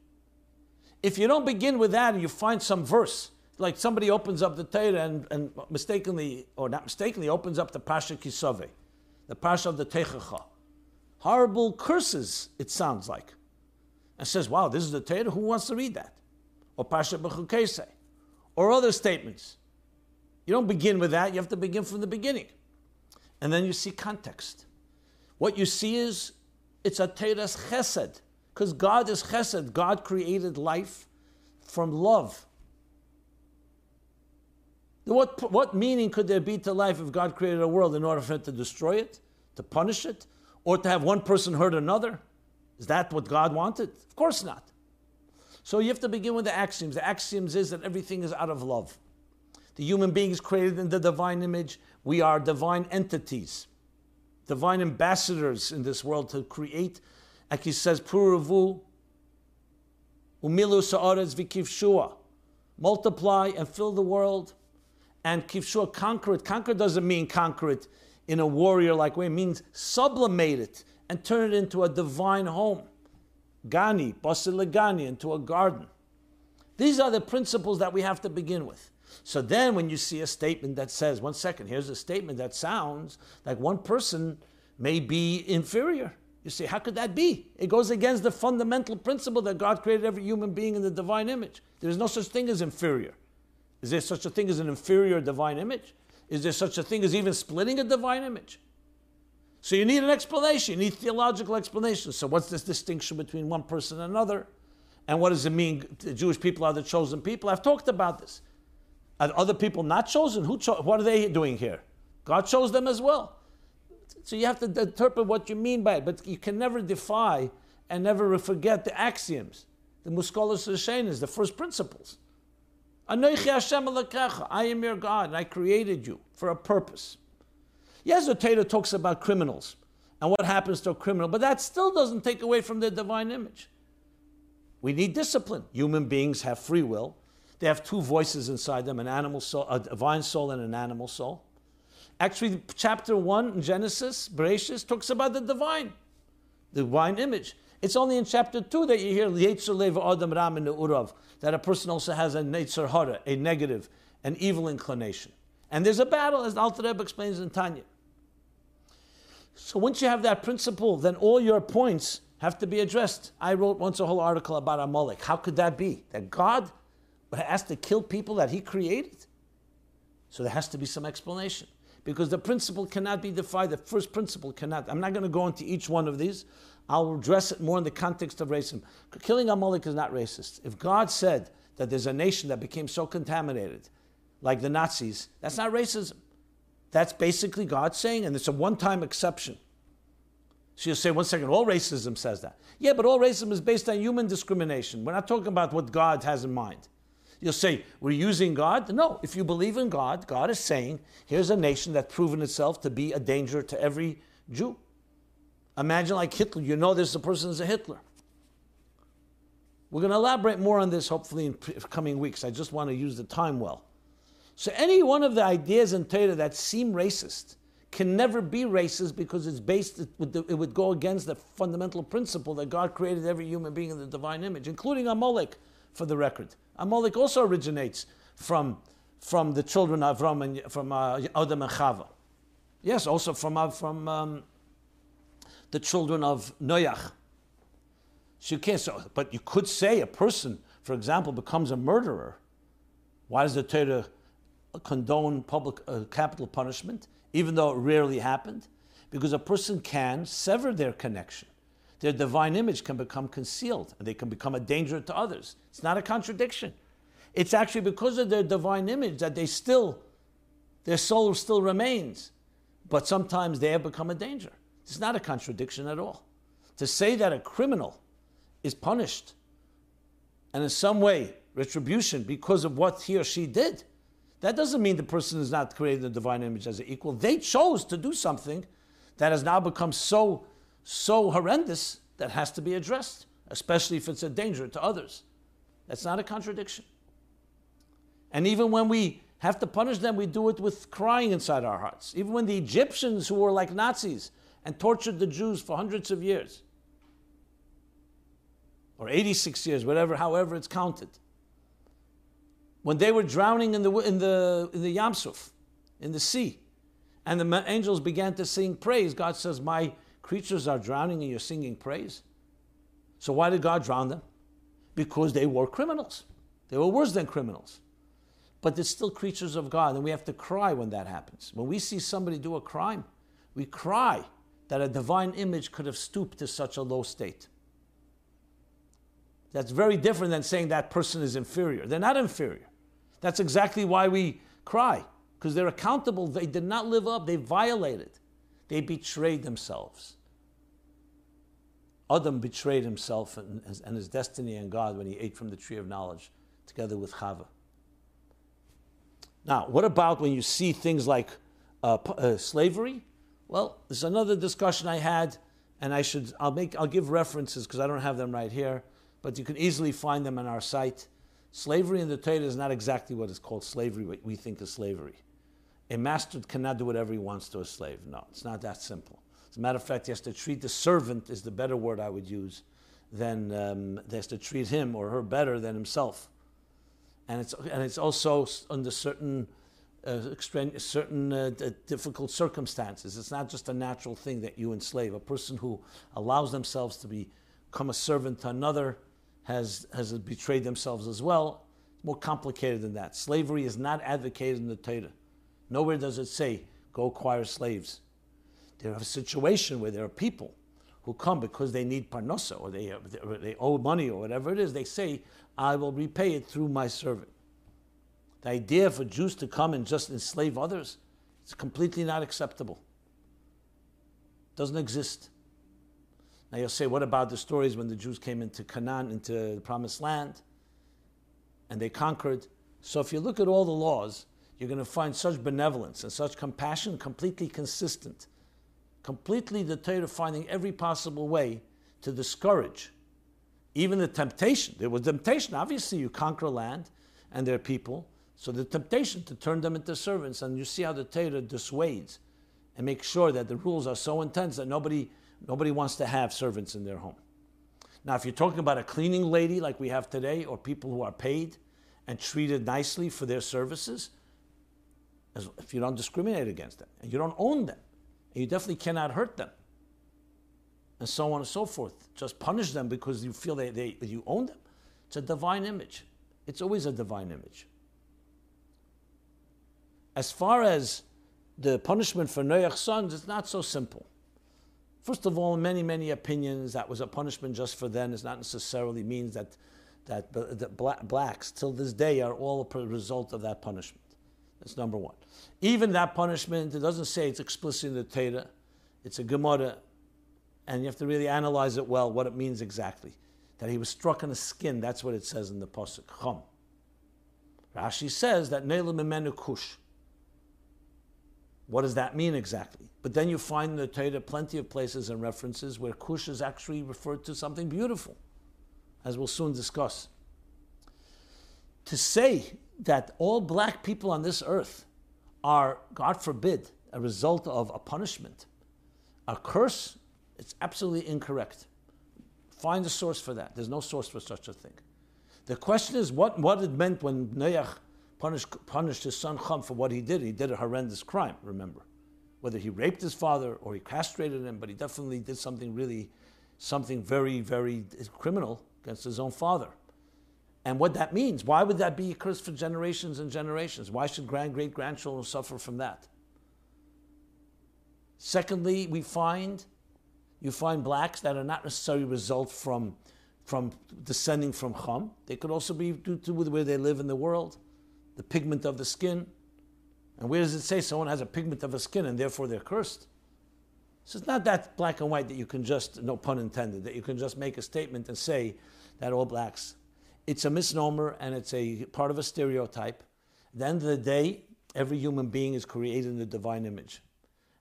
S1: If you don't begin with that and you find some verse, like somebody opens up the Torah and, and mistakenly, or not mistakenly, opens up the Pasha Kisave, the Pasha of the Tochacha. Horrible curses, it sounds like. And says, wow, this is the Torah, who wants to read that? Or Pasha Bechukese, or other statements. You don't begin with that, you have to begin from the beginning. And then you see context. What you see is it's a Teres Chesed, because God is Chesed. God created life from love. What, what meaning could there be to life if God created a world in order for it to destroy it, to punish it, or to have one person hurt another? Is that what God wanted? Of course not. So you have to begin with the axioms. The axioms is that everything is out of love. The human being is created in the divine image. We are divine entities, divine ambassadors in this world to create, like he says, Puravu, Umilu Sa'aretz Vikivshua. Multiply and fill the world. And Kivshua, conquer it. Conquer doesn't mean conquer it in a warrior like way, it means sublimate it and turn it into a divine home. Gani, Basilegani, into a garden. These are the principles that we have to begin with. So then, when you see a statement that says, one second, here's a statement that sounds like one person may be inferior. You say, how could that be? It goes against the fundamental principle that God created every human being in the divine image. There's no such thing as inferior. Is there such a thing as an inferior divine image? Is there such a thing as even splitting a divine image? So you need an explanation, you need theological explanation. So what's this distinction between one person and another? And what does it mean the Jewish people are the chosen people? I've talked about this. Are other people not chosen? Who cho- what are they doing here? God chose them as well. So you have to interpret what you mean by it, but you can never defy and never forget the axioms, the muskolas is the first principles. Anoichi Hashem. I am your God, and I created you for a purpose. Yes, the Torah talks about criminals and what happens to a criminal, but that still doesn't take away from the divine image. We need discipline. Human beings have free will. They have two voices inside them an animal soul, a divine soul, and an animal soul. Actually, chapter 1 in Genesis, Bereshit, talks about the divine, the divine image. It's only in chapter 2 that you hear Yetzer Leva Adam Ram in the Urav, that a person also has a Yetzer Hara, a negative, an evil inclination. And there's a battle, as Alter Rebbe explains in Tanya. So once you have that principle, then all your points have to be addressed. I wrote once a whole article about Amalek. How could that be? That God has to kill people that He created? So there has to be some explanation. Because the principle cannot be defied. The first principle cannot. I'm not going to go into each one of these. I'll address it more in the context of racism. Killing Amalek is not racist. If God said that there's a nation that became so contaminated, like the Nazis, that's not racism. That's basically God saying, and it's a one time exception. So you'll say, one second, all racism says that. Yeah, but all racism is based on human discrimination. We're not talking about what God has in mind. You'll say, we're using God? No, if you believe in God, God is saying, here's a nation that's proven itself to be a danger to every Jew. Imagine like Hitler, you know this person is a Hitler. We're going to elaborate more on this hopefully in coming weeks. I just want to use the time well. So any one of the ideas in Torah that seem racist, can never be racist because it's based, it would, it would go against the fundamental principle that God created every human being in the divine image, including Amalek, for the record. Amalek also originates from, from the children of Avram and from uh, Adam and Chava. Yes, also from, uh, from um, the children of Noach. So you so, but you could say a person, for example, becomes a murderer. Why does the Torah condone public uh, capital punishment? even though it rarely happened, because a person can sever their connection. Their divine image can become concealed and they can become a danger to others. It's not a contradiction. It's actually because of their divine image that they still, their soul still remains, but sometimes they have become a danger. It's not a contradiction at all. To say that a criminal is punished and in some way retribution because of what he or she did that doesn't mean the person is not created in the divine image as an equal. They chose to do something that has now become so, so horrendous that has to be addressed, especially if it's a danger to others. That's not a contradiction. And even when we have to punish them, we do it with crying inside our hearts. Even when the Egyptians, who were like Nazis and tortured the Jews for hundreds of years, or 86 years, whatever, however it's counted, when they were drowning in the, in the, in the Yam Suf, in the sea, and the angels began to sing praise, God says, My creatures are drowning and you're singing praise. So why did God drown them? Because they were criminals. They were worse than criminals. But they're still creatures of God, and we have to cry when that happens. When we see somebody do a crime, we cry that a divine image could have stooped to such a low state. That's very different than saying that person is inferior. They're not inferior. That's exactly why we cry, because they're accountable. They did not live up, they violated, they betrayed themselves. Adam betrayed himself and, and his destiny and God when he ate from the tree of knowledge together with Chava. Now, what about when you see things like uh, uh, slavery? Well, there's another discussion I had, and I should I'll make I'll give references because I don't have them right here, but you can easily find them on our site. Slavery in the Torah is not exactly what is called slavery, what we think is slavery. A master cannot do whatever he wants to a slave. No, it's not that simple. As a matter of fact, he has to treat the servant, is the better word I would use, than um, he has to treat him or her better than himself. And it's, and it's also under certain, uh, certain uh, difficult circumstances. It's not just a natural thing that you enslave. A person who allows themselves to be, become a servant to another has, has betrayed themselves as well. It's more complicated than that. Slavery is not advocated in the Torah. Nowhere does it say, go acquire slaves. There are a situation where there are people who come because they need parnosa or they, or they owe money or whatever it is. They say, I will repay it through my servant. The idea for Jews to come and just enslave others is completely not acceptable. Doesn't exist. Now you'll say, what about the stories when the Jews came into Canaan, into the promised land, and they conquered? So if you look at all the laws, you're going to find such benevolence and such compassion completely consistent. Completely the Torah finding every possible way to discourage even the temptation. There was temptation. Obviously, you conquer land and their people. So the temptation to turn them into servants, and you see how the Torah dissuades and makes sure that the rules are so intense that nobody, nobody wants to have servants in their home. Now, if you're talking about a cleaning lady like we have today, or people who are paid and treated nicely for their services, if you don't discriminate against them and you don't own them, and you definitely cannot hurt them, and so on and so forth, just punish them because you feel they, they, you own them. It's a divine image. It's always a divine image. As far as the punishment for Noach's sons, it's not so simple. First of all, many, many opinions that was a punishment just for them is not necessarily means that, that, that blacks till this day are all a result of that punishment. That's number one. Even that punishment, it doesn't say it's explicit in the Torah. It's a Gemara, and you have to really analyze it well, what it means exactly. That he was struck on the skin, that's what it says in the Pasuk, Chum. Rashi says that Kush. What does that mean exactly? But then you find in the Torah plenty of places and references where kush is actually referred to something beautiful, as we'll soon discuss. To say that all black people on this earth are, God forbid, a result of a punishment, a curse, it's absolutely incorrect. Find a source for that. There's no source for such a thing. The question is what, what it meant when Noach punished, punished his son Chum for what he did. He did a horrendous crime, remember. Whether he raped his father or he castrated him, but he definitely did something really, something very, very criminal against his own father. And what that means, why would that be a curse for generations and generations? Why should grand, great grandchildren suffer from that? Secondly, we find you find blacks that are not necessarily result from, from descending from Chum. They could also be due to where they live in the world the pigment of the skin. And where does it say someone has a pigment of a skin and therefore they're cursed? So it's not that black and white that you can just, no pun intended, that you can just make a statement and say that all blacks. It's a misnomer and it's a part of a stereotype. At the end of the day, every human being is created in the divine image.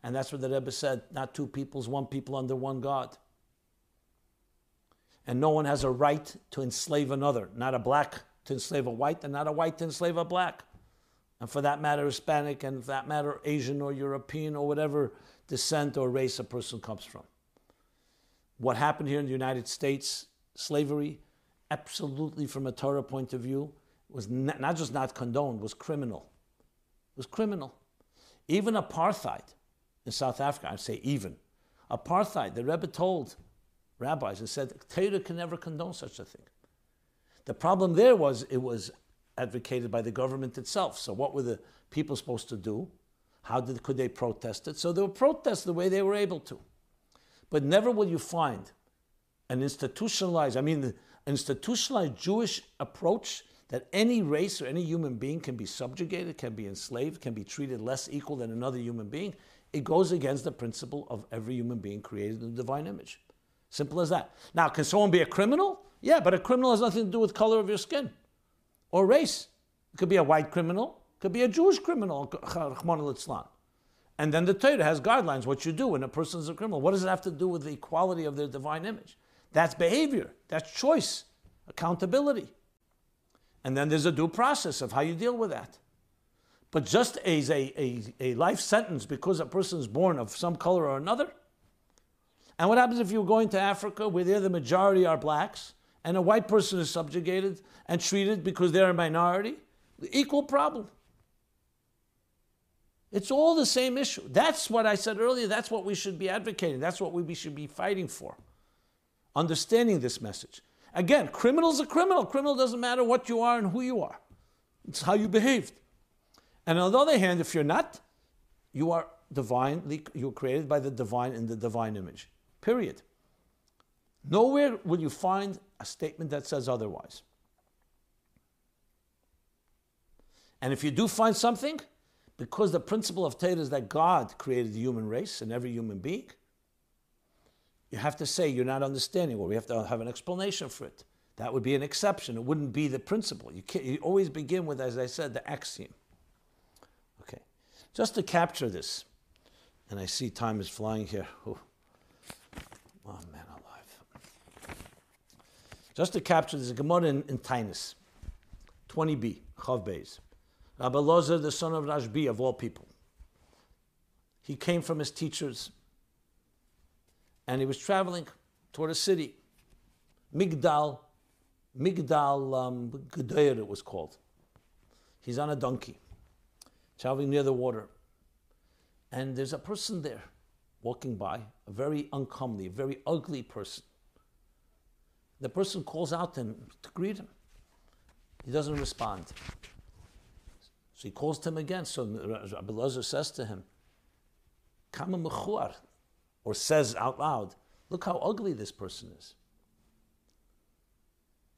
S1: And that's what the Rebbe said not two peoples, one people under one God. And no one has a right to enslave another, not a black to enslave a white and not a white to enslave a black. And for that matter, Hispanic, and for that matter, Asian or European or whatever descent or race a person comes from. What happened here in the United States, slavery, absolutely from a Torah point of view, was not, not just not condoned, was criminal. It was criminal. Even apartheid in South Africa, I'd say even. Apartheid, the Rebbe told rabbis and said, Torah can never condone such a thing. The problem there was it was advocated by the government itself. So what were the people supposed to do? How did, could they protest it? So they would protest the way they were able to. But never will you find an institutionalized, I mean, an institutionalized Jewish approach that any race or any human being can be subjugated, can be enslaved, can be treated less equal than another human being. It goes against the principle of every human being created in the divine image. Simple as that. Now, can someone be a criminal? Yeah, but a criminal has nothing to do with color of your skin or race. It could be a white criminal, it could be a Jewish criminal, and then the Torah has guidelines what you do when a person is a criminal. What does it have to do with the equality of their divine image? That's behavior, that's choice, accountability. And then there's a due process of how you deal with that. But just as a, a, a life sentence because a person is born of some color or another. And what happens if you're going to Africa where there the majority are blacks and a white person is subjugated and treated because they're a minority, equal problem. It's all the same issue. That's what I said earlier. That's what we should be advocating. That's what we should be fighting for. Understanding this message. Again, criminal's a criminal. Criminal doesn't matter what you are and who you are. It's how you behaved. And on the other hand, if you're not, you are divinely, you're created by the divine in the divine image. Period. Nowhere will you find a statement that says otherwise. And if you do find something, because the principle of Torah is that God created the human race and every human being, you have to say you're not understanding, or we have to have an explanation for it. That would be an exception. It wouldn't be the principle. You, you always begin with, as I said, the axiom. Okay. Just to capture this, and I see time is flying here. Oh, man alive. Just to capture this, Gemara in, in Taanis, 20b, Chav. Rabbi Lozer, the son of Rashbi, of all people. He came from his teachers, and he was traveling toward a city, Migdal, Migdal um, it was called. He's on a donkey, traveling near the water. And there's a person there walking by, a very uncomely, a very ugly person. The person calls out to him to greet him. He doesn't respond. So he calls to him again. So Rabbi Lezer says to him, Kama mechuar, or says out loud, Look how ugly this person is.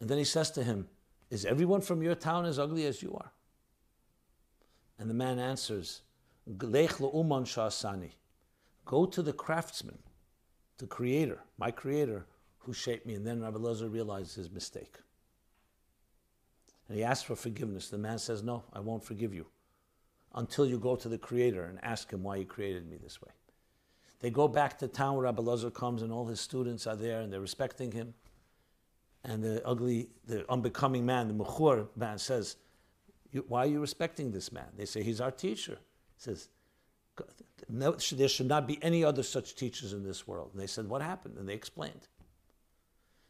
S1: And then he says to him, Is everyone from your town as ugly as you are? And the man answers. Go to the craftsman, the creator, my creator, who shaped me. And then Rabbi Lezer realizes his mistake. And he asks for forgiveness. The man says, No, I won't forgive you until you go to the creator and ask him why he created me this way. They go back to town where Rabbi Lezer comes and all his students are there and they're respecting him. And the ugly, the unbecoming man, the Mechur man says, Why are you respecting this man? They say, He's our teacher. He says, no, There should not be any other such teachers in this world. And they said, What happened? And they explained.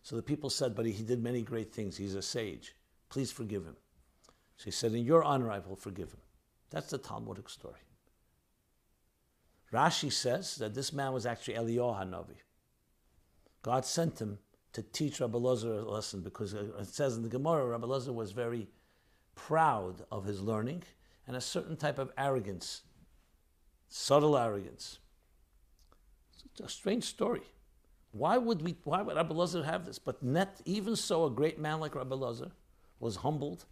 S1: So the people said, But he did many great things. He's a sage. Please forgive him. So he said, In your honor, I will forgive him. That's the Talmudic story. Rashi says that this man was actually Eliyahu Hanavi. God sent him to teach Rabbi Lozer a lesson because it says in the Gemara, Rabbi Lozer was very proud of his learning and a certain type of arrogance, subtle arrogance. It's a strange story. Why would we? Why would Rabbi Lozer have this? But net, even so, a great man like Rabbi Lozer was humbled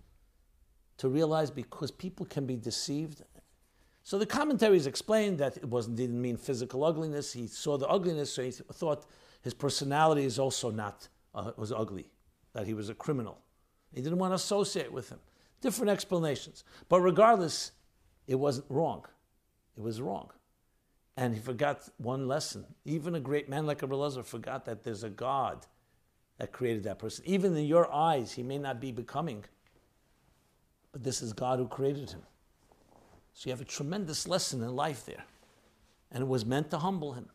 S1: to realize because people can be deceived. So the commentaries explained that it wasn't didn't mean physical ugliness. He saw the ugliness, so he thought his personality is also not uh, was ugly, that he was a criminal. He didn't want to associate with him. Different explanations, but regardless, it wasn't wrong. It was wrong, and he forgot one lesson. Even a great man like Abelazar forgot that there's a God that created that person. Even in your eyes, he may not be becoming, but this is God who created him. So you have a tremendous lesson in life there. And it was meant to humble him.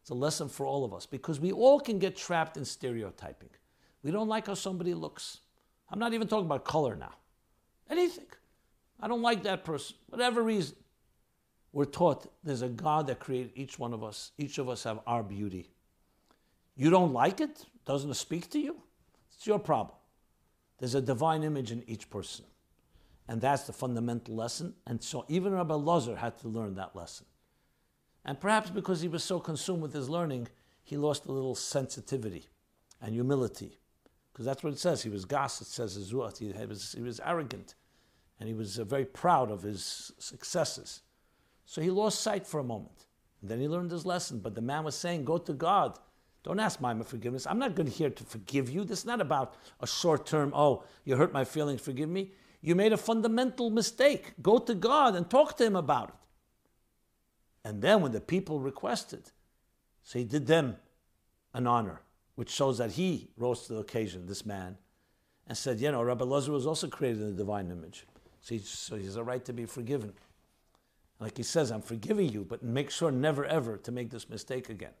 S1: It's a lesson for all of us because we all can get trapped in stereotyping. We don't like how somebody looks. I'm not even talking about color now. Anything. I don't like that person, whatever reason. We're taught there's a God that created each one of us. Each of us have our beauty. You don't like it? Doesn't it speak to you? It's your problem. There's a divine image in each person. And that's the fundamental lesson. And so even Rabbi Lozer had to learn that lesson. And perhaps because he was so consumed with his learning, he lost a little sensitivity and humility. Because that's what it says. He was gas, it says He was, he was arrogant. And he was uh, very proud of his successes. So he lost sight for a moment. And then he learned his lesson. But the man was saying, Go to God. Don't ask my forgiveness. I'm not going here to forgive you. This is not about a short term, oh, you hurt my feelings, forgive me. You made a fundamental mistake. Go to God and talk to Him about it. And then when the people requested, so he did them an honor, which shows that he rose to the occasion, this man, and said, you know, Rabbi Lazar was also created in the divine image. So, he, so he has a right to be forgiven. Like he says, I'm forgiving you, but make sure never ever to make this mistake again.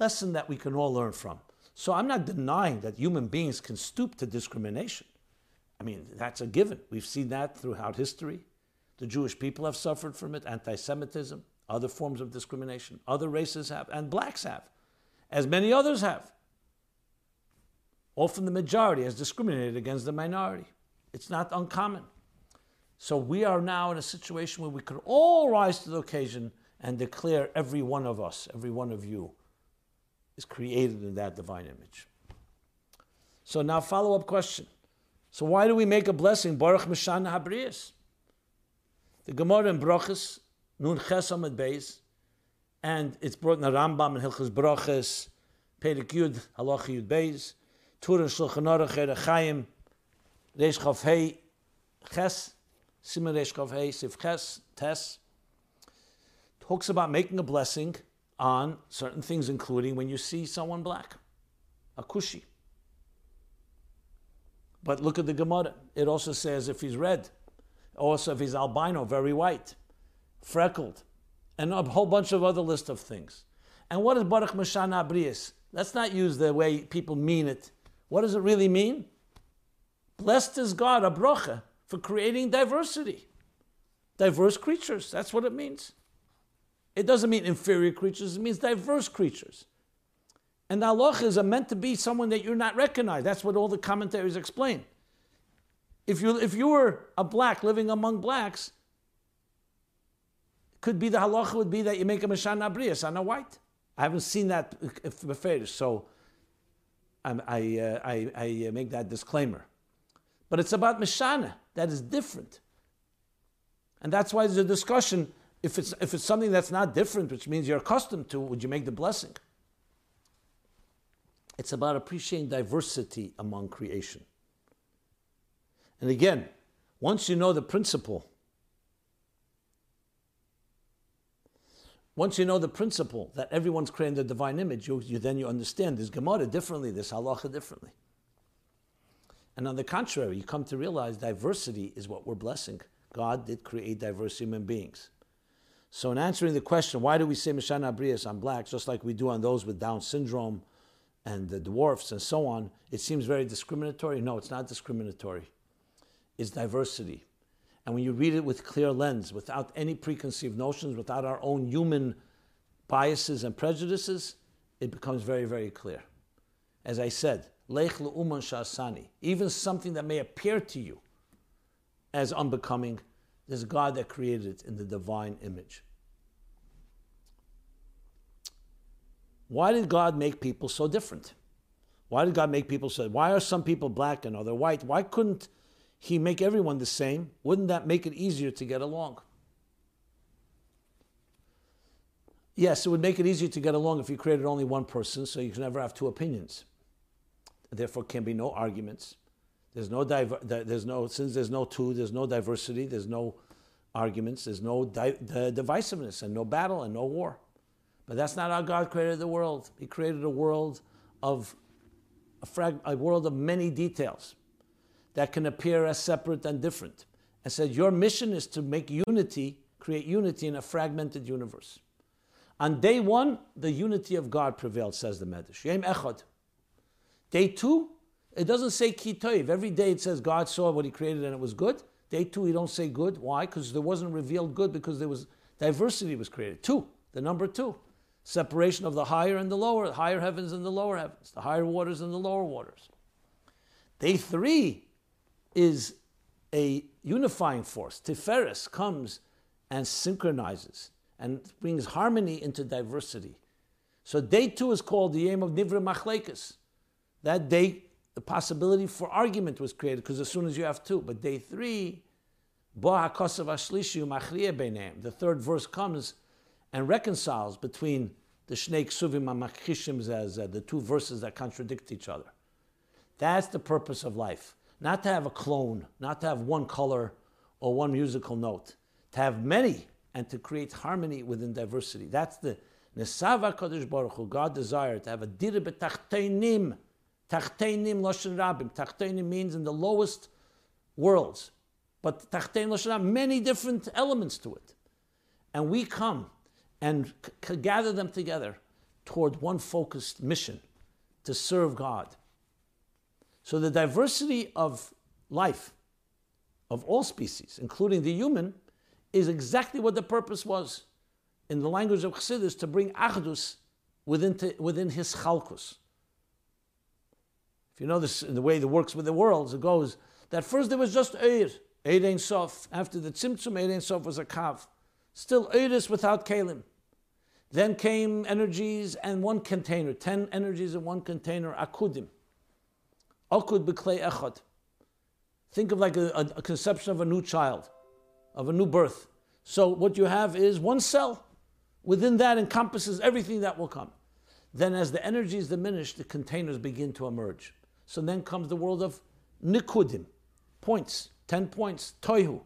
S1: Lesson that we can all learn from. So I'm not denying that human beings can stoop to discrimination. I mean, that's a given. We've seen that throughout history. The Jewish people have suffered from it, anti Semitism, other forms of discrimination. Other races have, and blacks have, as many others have. Often the majority has discriminated against the minority. It's not uncommon. So we are now in a situation where we could all rise to the occasion and declare every one of us, every one of you, is created in that divine image. So now, follow up question. So why do we make a blessing? Baruch Mishana Habrias. The Gemara in Brachas, Nun Ches Amid Beis, and it's brought in the Rambam and Hilchas Brachas, Perek Yud, Halacha Yud Beis, Torah Shulchan Aruch Chaim, Reish Chav Hei, Ches, Simon Reish Chav Hei, Sif Ches, Tes, talks about making a blessing on certain things, including when you see someone black, a kushi. But look at the Gemara. It also says if he's red, also if he's albino, very white, freckled, and a whole bunch of other list of things. And what is Baruch Mashana Brias? Let's not use the way people mean it. What does it really mean? Blessed is God, a bracha, for creating diversity. Diverse creatures, that's what it means. It doesn't mean inferior creatures, it means diverse creatures. And the halachas are meant to be someone that you're not recognized. That's what all the commentaries explain. If you, if you were a black living among blacks, could be the halacha would be that you make a mashana abrias on a white. I haven't seen that before, so I, I, uh, I, I, make that disclaimer. But it's about mashana that is different, and that's why there's a discussion. If it's if it's something that's not different, which means you're accustomed to, would you make the blessing? It's about appreciating diversity among creation. And again, once you know the principle, once you know the principle that everyone's created the divine image, you, you then you understand this Gemara differently, this halacha differently. And on the contrary, you come to realize diversity is what we're blessing. God did create diverse human beings. So, in answering the question, why do we say Mishana Abrias on blacks, just like we do on those with Down syndrome and the dwarfs and so on, it seems very discriminatory. No, it's not discriminatory. It's diversity. And when you read it with clear lens, without any preconceived notions, without our own human biases and prejudices, it becomes very, very clear. As I said, lech shasani, even something that may appear to you as unbecoming, there's God that created it in the divine image. Why did God make people so different? Why did God make people so? Why are some people black and other white? Why couldn't He make everyone the same? Wouldn't that make it easier to get along? Yes, it would make it easier to get along if you created only one person, so you can never have two opinions. Therefore, can be no arguments. There's no diver- there's no since there's no two, there's no diversity, there's no arguments, there's no di- divisiveness, and no battle and no war. But that's not how God created the world. He created a world of a, frag- a world of many details that can appear as separate and different. And said, Your mission is to make unity, create unity in a fragmented universe. On day one, the unity of God prevailed, says the Medrash. Yem Echad. Day two, it doesn't say Kitoiv. Every day it says God saw what he created and it was good. Day two, he don't say good. Why? Because there wasn't revealed good because there was diversity was created. Two, the number two separation of the higher and the lower, the higher heavens and the lower heavens, the higher waters and the lower waters. Day three is a unifying force. Tiferes comes and synchronizes and brings harmony into diversity. So day two is called the aim of Nivra Machlekes. That day, the possibility for argument was created because as soon as you have two. But day three, the third verse comes and reconciles between the Shnei Ksuvim HaMachishim the two verses that contradict each other. That's the purpose of life. Not to have a clone, not to have one color or one musical note, to have many and to create harmony within diversity. That's the Nesava Kodesh Baruch Hu, God desired to have a dira betachtenim, tachtenim loshen rabim. Tachtenim means in the lowest worlds, but tachtein rabim, many different elements to it. And we come and c- gather them together toward one focused mission to serve God. So the diversity of life, of all species, including the human, is exactly what the purpose was in the language of Chassidus to bring Achdus within, to, within his Chalkus. If you know this in the way it works with the worlds, it goes that first there was just Eir, Eir Ein Sof. After the Tzimtzum, Eir Ein Sof was a Kav. Still Eiris without Kalim. Then came energies and one container, ten energies in one container, akudim. Akud beklei echad. Think of like a, a, a, conception of a new child, of a new birth. So what you have is one cell. Within that encompasses everything that will come. then as the energies diminish, the containers begin to emerge. So then comes the world of nikudim, points, 10 points, toihu.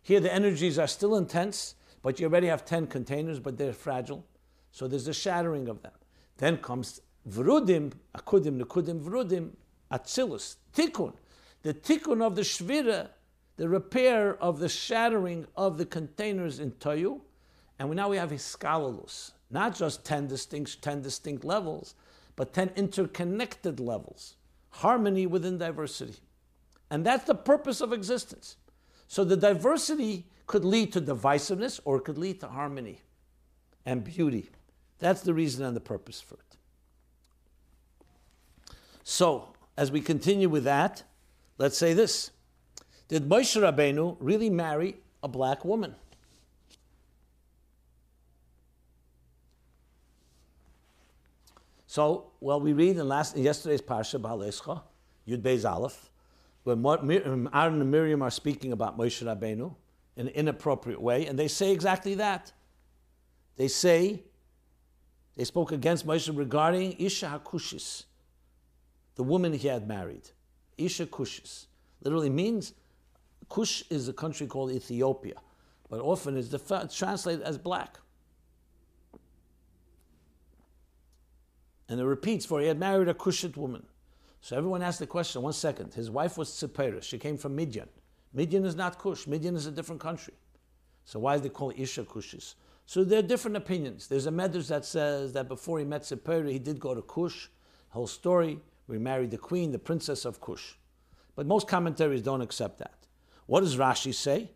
S1: Here the energies are still intense, but you already have 10 containers, but they're fragile. So there's a shattering of them. Then comes vrudim, akudim, nikudim, vrudim, atzilus, tikkun. The tikkun of the shvira, the repair of the shattering of the containers in toyu. And now we have hiskalalus, not just 10 distinct, 10 distinct levels, but 10 interconnected levels, harmony within diversity. And that's the purpose of existence. So the diversity could lead to divisiveness or it could lead to harmony and beauty. That's the reason and the purpose for it. So, as we continue with that, let's say this. Did Moshe Rabbeinu really marry a black woman? So, well, we read in last in yesterday's parsha, Behaaloscha, Yud Beis Aleph, when um, Aaron and Miriam are speaking about Moshe Rabbeinu in an inappropriate way, and they say exactly that. They say, they spoke against Moshe regarding Isha HaKushis, the woman he had married. Isha Kushis. Literally means, Kush is a country called Ethiopia, but often is translated as black. And it repeats, for he had married a Cushite woman. So everyone asked the question, one second. His wife was Tzipora. She came from Midian. Midian is not Kush. Midian is a different country. So why is they call Isha Kushis? So there are different opinions. There's a medrash that says that before he met Tzipora, he did go to Kush. Whole story. We married the queen, the princess of Kush. But most commentaries don't accept that. What does Rashi say?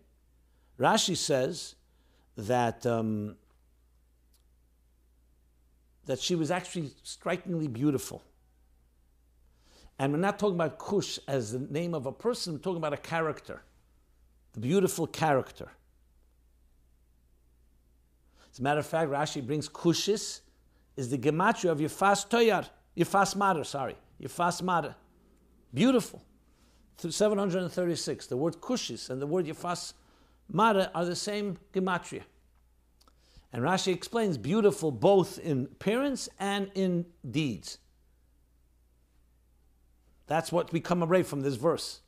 S1: Rashi says that um, that she was actually strikingly beautiful. And we're not talking about Kush as the name of a person, we're talking about a character, the beautiful character. As a matter of fact, Rashi brings Kushis is the gematria of Yifas Toyar, Yifas Mara, sorry, Yifas Mara. Beautiful. 736. The word Kushis and the word Yifas Mara are the same gematria. And Rashi explains beautiful both in appearance and in deeds. That's what we come away from this verse.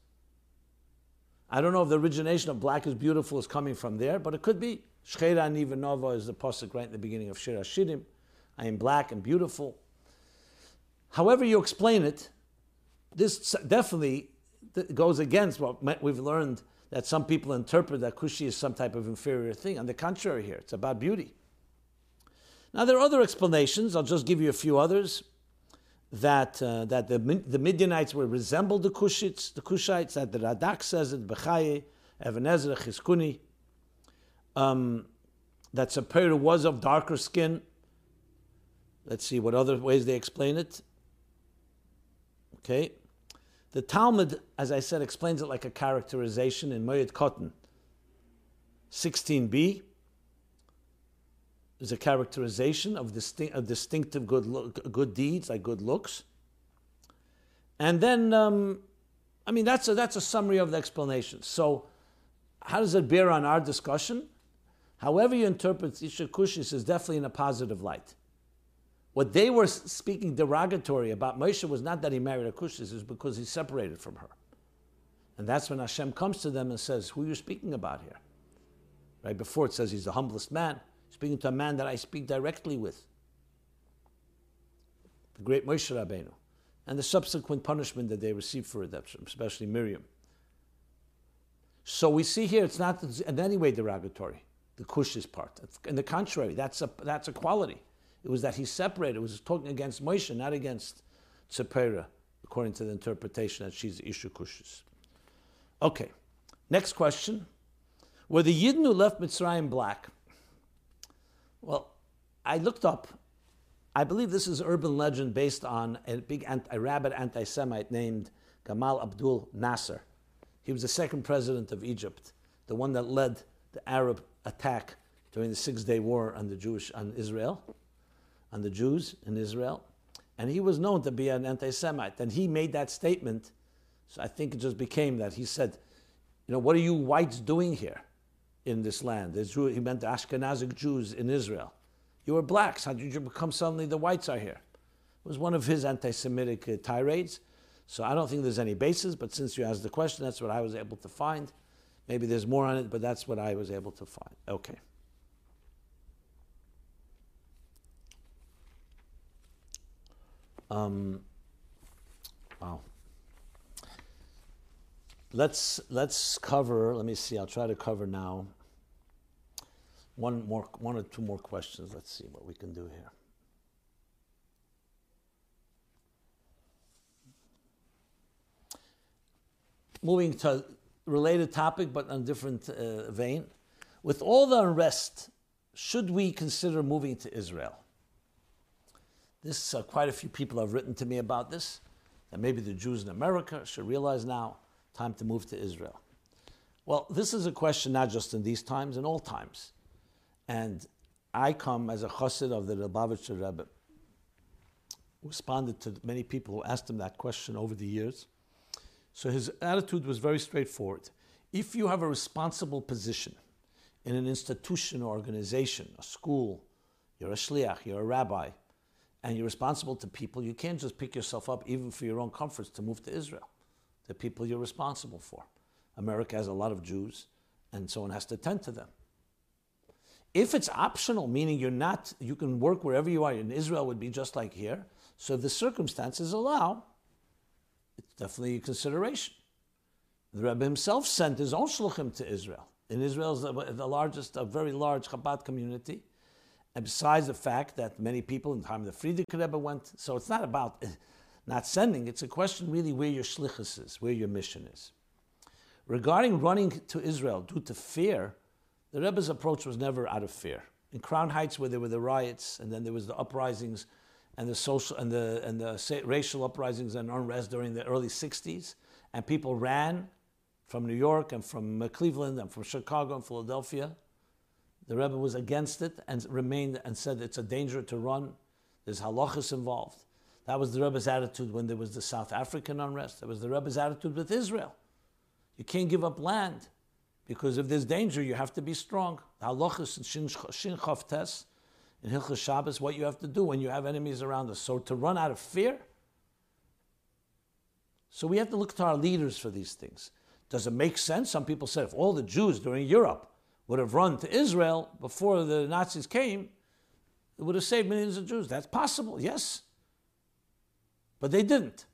S1: I don't know if the origination of black is beautiful is coming from there, but it could be. Shchera Nivanova is the pasuk right in the beginning of Shir Hashirim. I am black and beautiful. However you explain it, this definitely goes against what we've learned that some people interpret that Kushi is some type of inferior thing. On the contrary, here, it's about beauty. Now, there are other explanations. I'll just give you a few others. That, uh, that the, the Midianites were resembled the Kushites, the Kushites, that the Radak says it, Bechaye, Even Ezra, Chizkuni, um, that Tzipora was of darker skin. Let's see what other ways they explain it. Okay. The Talmud, as I said, explains it like a characterization in Moed Katan 16b. Is a characterization of, distinct, of distinctive good, look, good deeds, like good looks. And then, um, I mean, that's a, that's a summary of the explanation. So, how does it bear on our discussion? However, you interpret Isha Kushis is definitely in a positive light. What they were speaking derogatory about Moshe was not that he married a Kushis, it because he separated from her. And that's when Hashem comes to them and says, Who are you speaking about here? Right before it says he's the humblest man, speaking to a man that I speak directly with. The great Moshe Rabbeinu. And the subsequent punishment that they received for it, especially Miriam. So we see here it's not in any way derogatory, the Kushis part. In the contrary, that's a, that's a quality. It was that he separated. It was talking against Moshe, not against Tzipora, according to the interpretation that she's Isha Kushis. Okay, next question. Were the Yidden who left Mitzrayim black? Well, I looked up. I believe this is urban legend based on a big anti, a rabid anti-Semite named Gamal Abdul Nasser. He was the second president of Egypt, the one that led the Arab attack during the Six-Day War on the Jewish on Israel on the Jews in Israel. And he was known to be an anti Semite. And he made that statement. So I think it just became that. He said, You know, what are you whites doing here in this land? He meant the Ashkenazic Jews in Israel. You were blacks. How did you become suddenly the whites are here? It was one of his anti Semitic uh, tirades. So I don't think there's any basis, but since you asked the question, that's what I was able to find. Maybe there's more on it, but that's what I was able to find. Okay. Um, wow. Let's let's cover. Let me see. I'll try to cover now. One more, one or two more questions. Let's see what we can do here. Moving to related topic, but on different uh, vein. With all the unrest, should we consider moving to Israel? This uh, quite a few people have written to me about this. That maybe the Jews in America should realize now time to move to Israel. Well, this is a question not just in these times, in all times. And I come as a chassid of the Lubavitcher Rebbe, responded to many people who asked him that question over the years. So his attitude was very straightforward. If you have a responsible position in an institution or organization, a school, you're a shliach, you're a rabbi, and you're responsible to people, you can't just pick yourself up, even for your own comforts, to move to Israel. The people you're responsible for. America has a lot of Jews, and someone has to tend to them. If it's optional, meaning you're not, you can work wherever you are, in Israel would be just like here. So the circumstances allow, it's definitely a consideration. The Rebbe himself sent his own shluchim to Israel. In Israel is the, the largest, a very large Chabad community. And besides the fact that many people in the time of the Frierdiker Rebbe went, so it's not about *laughs* not sending, it's a question really where your shlichus is, where your mission is. Regarding running to Israel due to fear, the Rebbe's approach was never out of fear. In Crown Heights, where there were the riots and then there was the uprisings and the social and the and the racial uprisings and unrest during the early '60s, and people ran from New York and from Cleveland and from Chicago and Philadelphia. The Rebbe was against it and remained and said it's a danger to run. There's halachas involved. That was the Rebbe's attitude when there was the South African unrest. That was the Rebbe's attitude with Israel. You can't give up land. Because if there's danger, you have to be strong. Halachas and Shin Chavtes, in Hilchas Shabbos, what you have to do when you have enemies around us. So to run out of fear, so we have to look to our leaders for these things. Does it make sense? Some people said if all the Jews during Europe would have run to Israel before the Nazis came, it would have saved millions of Jews. That's possible, yes. But they didn't.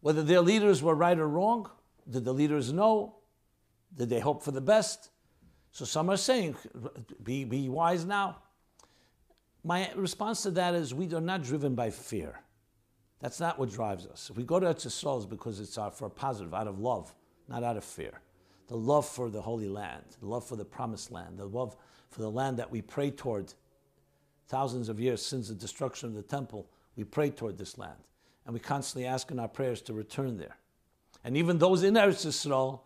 S1: Whether their leaders were right or wrong, did the leaders know? Did they hope for the best? So some are saying, be, be wise now. My response to that is we are not driven by fear. That's not what drives us. If we go to Eretz Yisrael, it's because it's uh, for a positive, out of love, not out of fear. The love for the Holy Land, the love for the Promised Land, the love for the land that we pray toward thousands of years since the destruction of the temple, we pray toward this land. And we constantly ask in our prayers to return there. And even those in Eretz Yisrael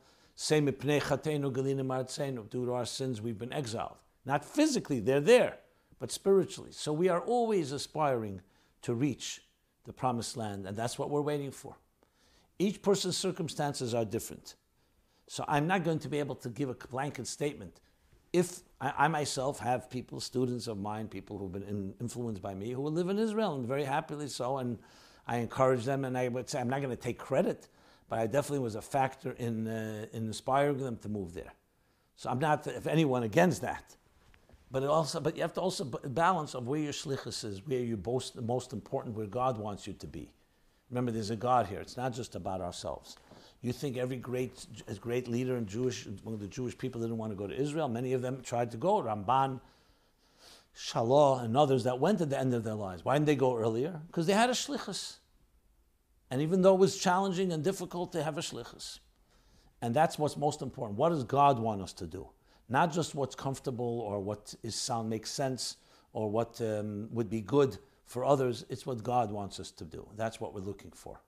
S1: Due to our sins, we've been exiled. Not physically, they're there, but spiritually. So we are always aspiring to reach the promised land, and that's what we're waiting for. Each person's circumstances are different. So I'm not going to be able to give a blanket statement. If I, I myself have people, students of mine, people who've been in, influenced by me, who live in Israel, and very happily so, and I encourage them, and I would say I'm not going to take credit but I definitely was a factor in, uh, in inspiring them to move there. So I'm not, if anyone, against that. But it also, but you have to also balance of where your shlichus is, where you're most, most important, where God wants you to be. Remember, there's a God here. It's not just about ourselves. You think every great, great leader in Jewish, among the Jewish people didn't want to go to Israel. Many of them tried to go. Ramban, Shalah, and others that went at the end of their lives. Why didn't they go earlier? Because they had a shlichus. And even though it was challenging and difficult to have a shlichus. And that's what's most important. What does God want us to do? Not just what's comfortable or what is sound makes sense or what um, would be good for others. It's what God wants us to do. That's what we're looking for.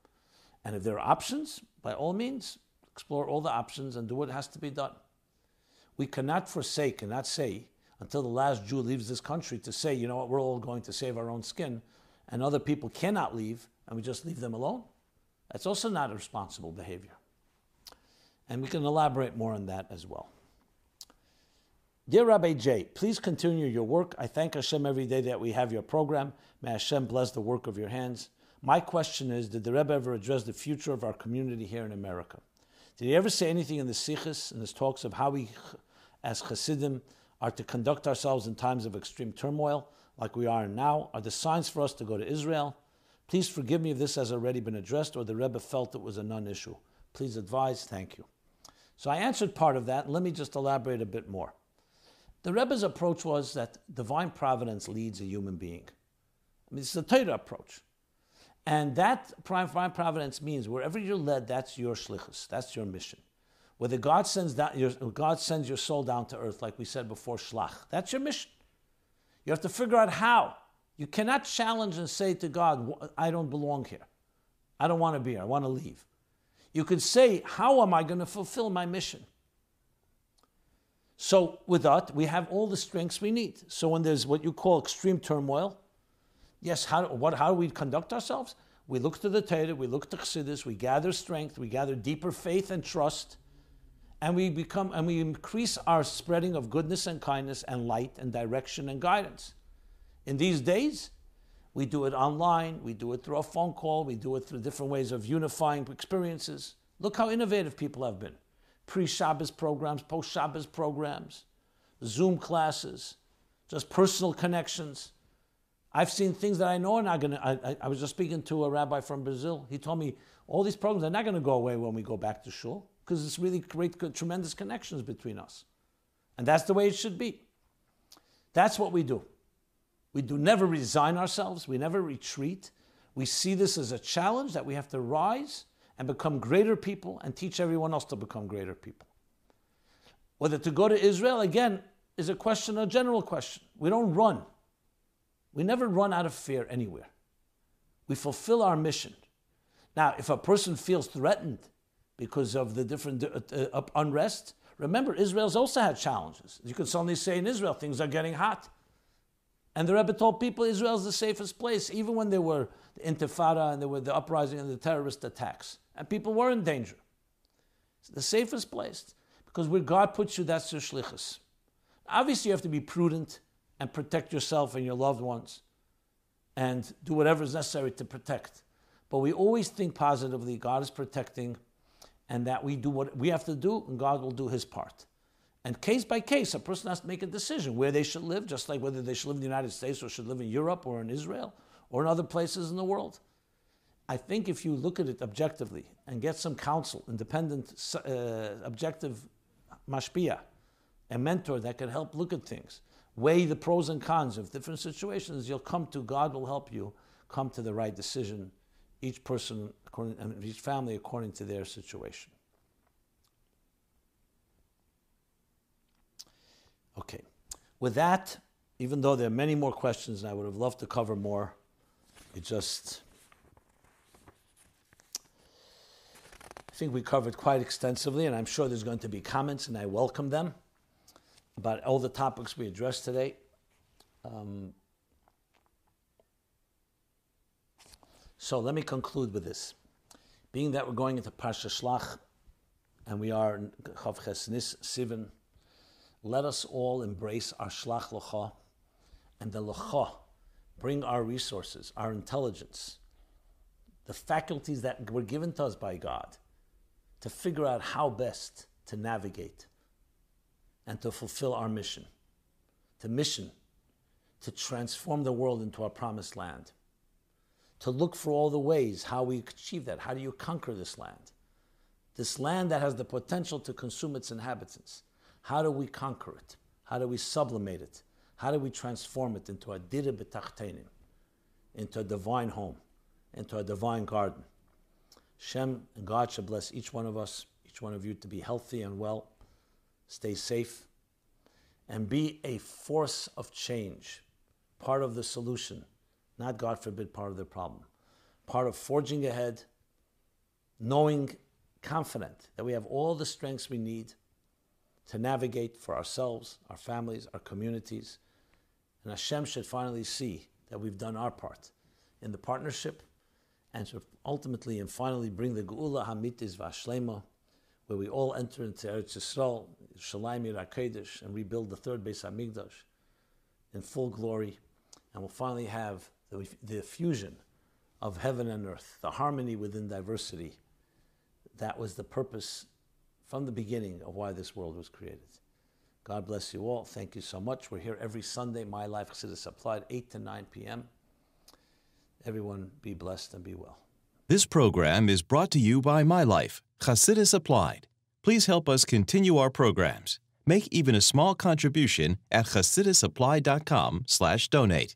S1: And if there are options, by all means, explore all the options and do what has to be done. We cannot forsake, cannot say, until the last Jew leaves this country, to say, you know what, we're all going to save our own skin, and other people cannot leave and we just leave them alone, that's also not a responsible behavior. And we can elaborate more on that as well. Dear Rabbi J, please continue your work. I thank Hashem every day that we have your program. May Hashem bless the work of your hands. My question is Did the Rebbe ever address the future of our community here in America? Did he ever say anything in the Sichos, in his talks of how we, as Hasidim, are to conduct ourselves in times of extreme turmoil, like we are now? Are the signs for us to go to Israel? Please forgive me if this has already been addressed or the Rebbe felt it was a non issue. Please advise. Thank you. So I answered part of that. Let me just elaborate a bit more. The Rebbe's approach was that divine providence leads a human being. I mean, it's the Torah approach. And that divine providence means wherever you're led, that's your shlichus, that's your mission. Whether God sends, down, your, God sends your soul down to earth, like we said before, shlach, that's your mission. You have to figure out how. You cannot challenge and say to God, I don't belong here. I don't want to be here. I want to leave. You could say, How am I going to fulfill my mission? So, with that, we have all the strengths we need. So, when there's what you call extreme turmoil, yes, how, what, how do we conduct ourselves? We look to the Torah, we look to Chassidus, we gather strength, we gather deeper faith and trust, and we become and we increase our spreading of goodness and kindness and light and direction and guidance. In these days, we do it online, we do it through a phone call, we do it through different ways of unifying experiences. Look how innovative people have been. Pre Shabbos programs, post Shabbos programs, Zoom classes, just personal connections. I've seen things that I know are not going to. I, I, was just speaking to a rabbi from Brazil. He told me all these programs are not going to go away when we go back to shul because it's really great, tremendous connections between us. And that's the way it should be. That's what we do. We do never resign ourselves, we never retreat. We see this as a challenge that we have to rise and become greater people and teach everyone else to become greater people. Whether to go to Israel, again, is a question, a general question. We don't run. We never run out of fear anywhere. We fulfill our mission. Now, if a person feels threatened because of the different uh, uh, unrest, remember, Israel's also had challenges. You could suddenly say in Israel, things are getting hot. And the Rebbe told people Israel is the safest place, even when there were the intifada and there were the uprising and the terrorist attacks. And people were in danger. It's the safest place because where God puts you, that's your shlichus. Obviously, you have to be prudent and protect yourself and your loved ones and do whatever is necessary to protect. But we always think positively God is protecting and that we do what we have to do and God will do his part. And case by case, a person has to make a decision where they should live, just like whether they should live in the United States or should live in Europe or in Israel or in other places in the world. I think if you look at it objectively and get some counsel, independent, uh, objective mashpia, a mentor that can help look at things, weigh the pros and cons of different situations, you'll come to, God will help you come to the right decision, each person, according, and each family according to their situation. Okay. With that, even though there are many more questions and I would have loved to cover more, it just. I think we covered quite extensively, and I'm sure there's going to be comments, and I welcome them about all the topics we addressed today. Um, so let me conclude with this. Being that we're going into Parsha Shlach, and we are in Chav Ches Sivan, let us all embrace our shlach locha, and the locha bring our resources, our intelligence, the faculties that were given to us by God to figure out how best to navigate and to fulfill our mission. The mission to transform the world into our promised land. To look for all the ways how we achieve that. How do you conquer this land? This land that has the potential to consume its inhabitants. How do we conquer it? How do we sublimate it? How do we transform it into a dira into a divine home, into a divine garden? Shem and God should bless each one of us, each one of you to be healthy and well, stay safe, and be a force of change, part of the solution, not, God forbid, part of the problem. Part of forging ahead, knowing, confident that we have all the strengths we need to navigate for ourselves, our families, our communities. And Hashem should finally see that we've done our part in the partnership and to ultimately and finally bring the Geula Hamitis Vashlema, where we all enter into Eretz Yisrael, Shalim Kodesh, and rebuild the third Beis Hamikdash in full glory, and we'll finally have the, the fusion of heaven and earth, the harmony within diversity. That was the purpose from the beginning of why this world was created. God bless you all. Thank you so much. We're here every Sunday, My Life Chassidus Applied, 8 to 9 p.m. Everyone be blessed and be well.
S2: This program is brought to you by My Life, Chassidus Applied. Please help us continue our programs. Make even a small contribution at chassidusapply.com slash donate.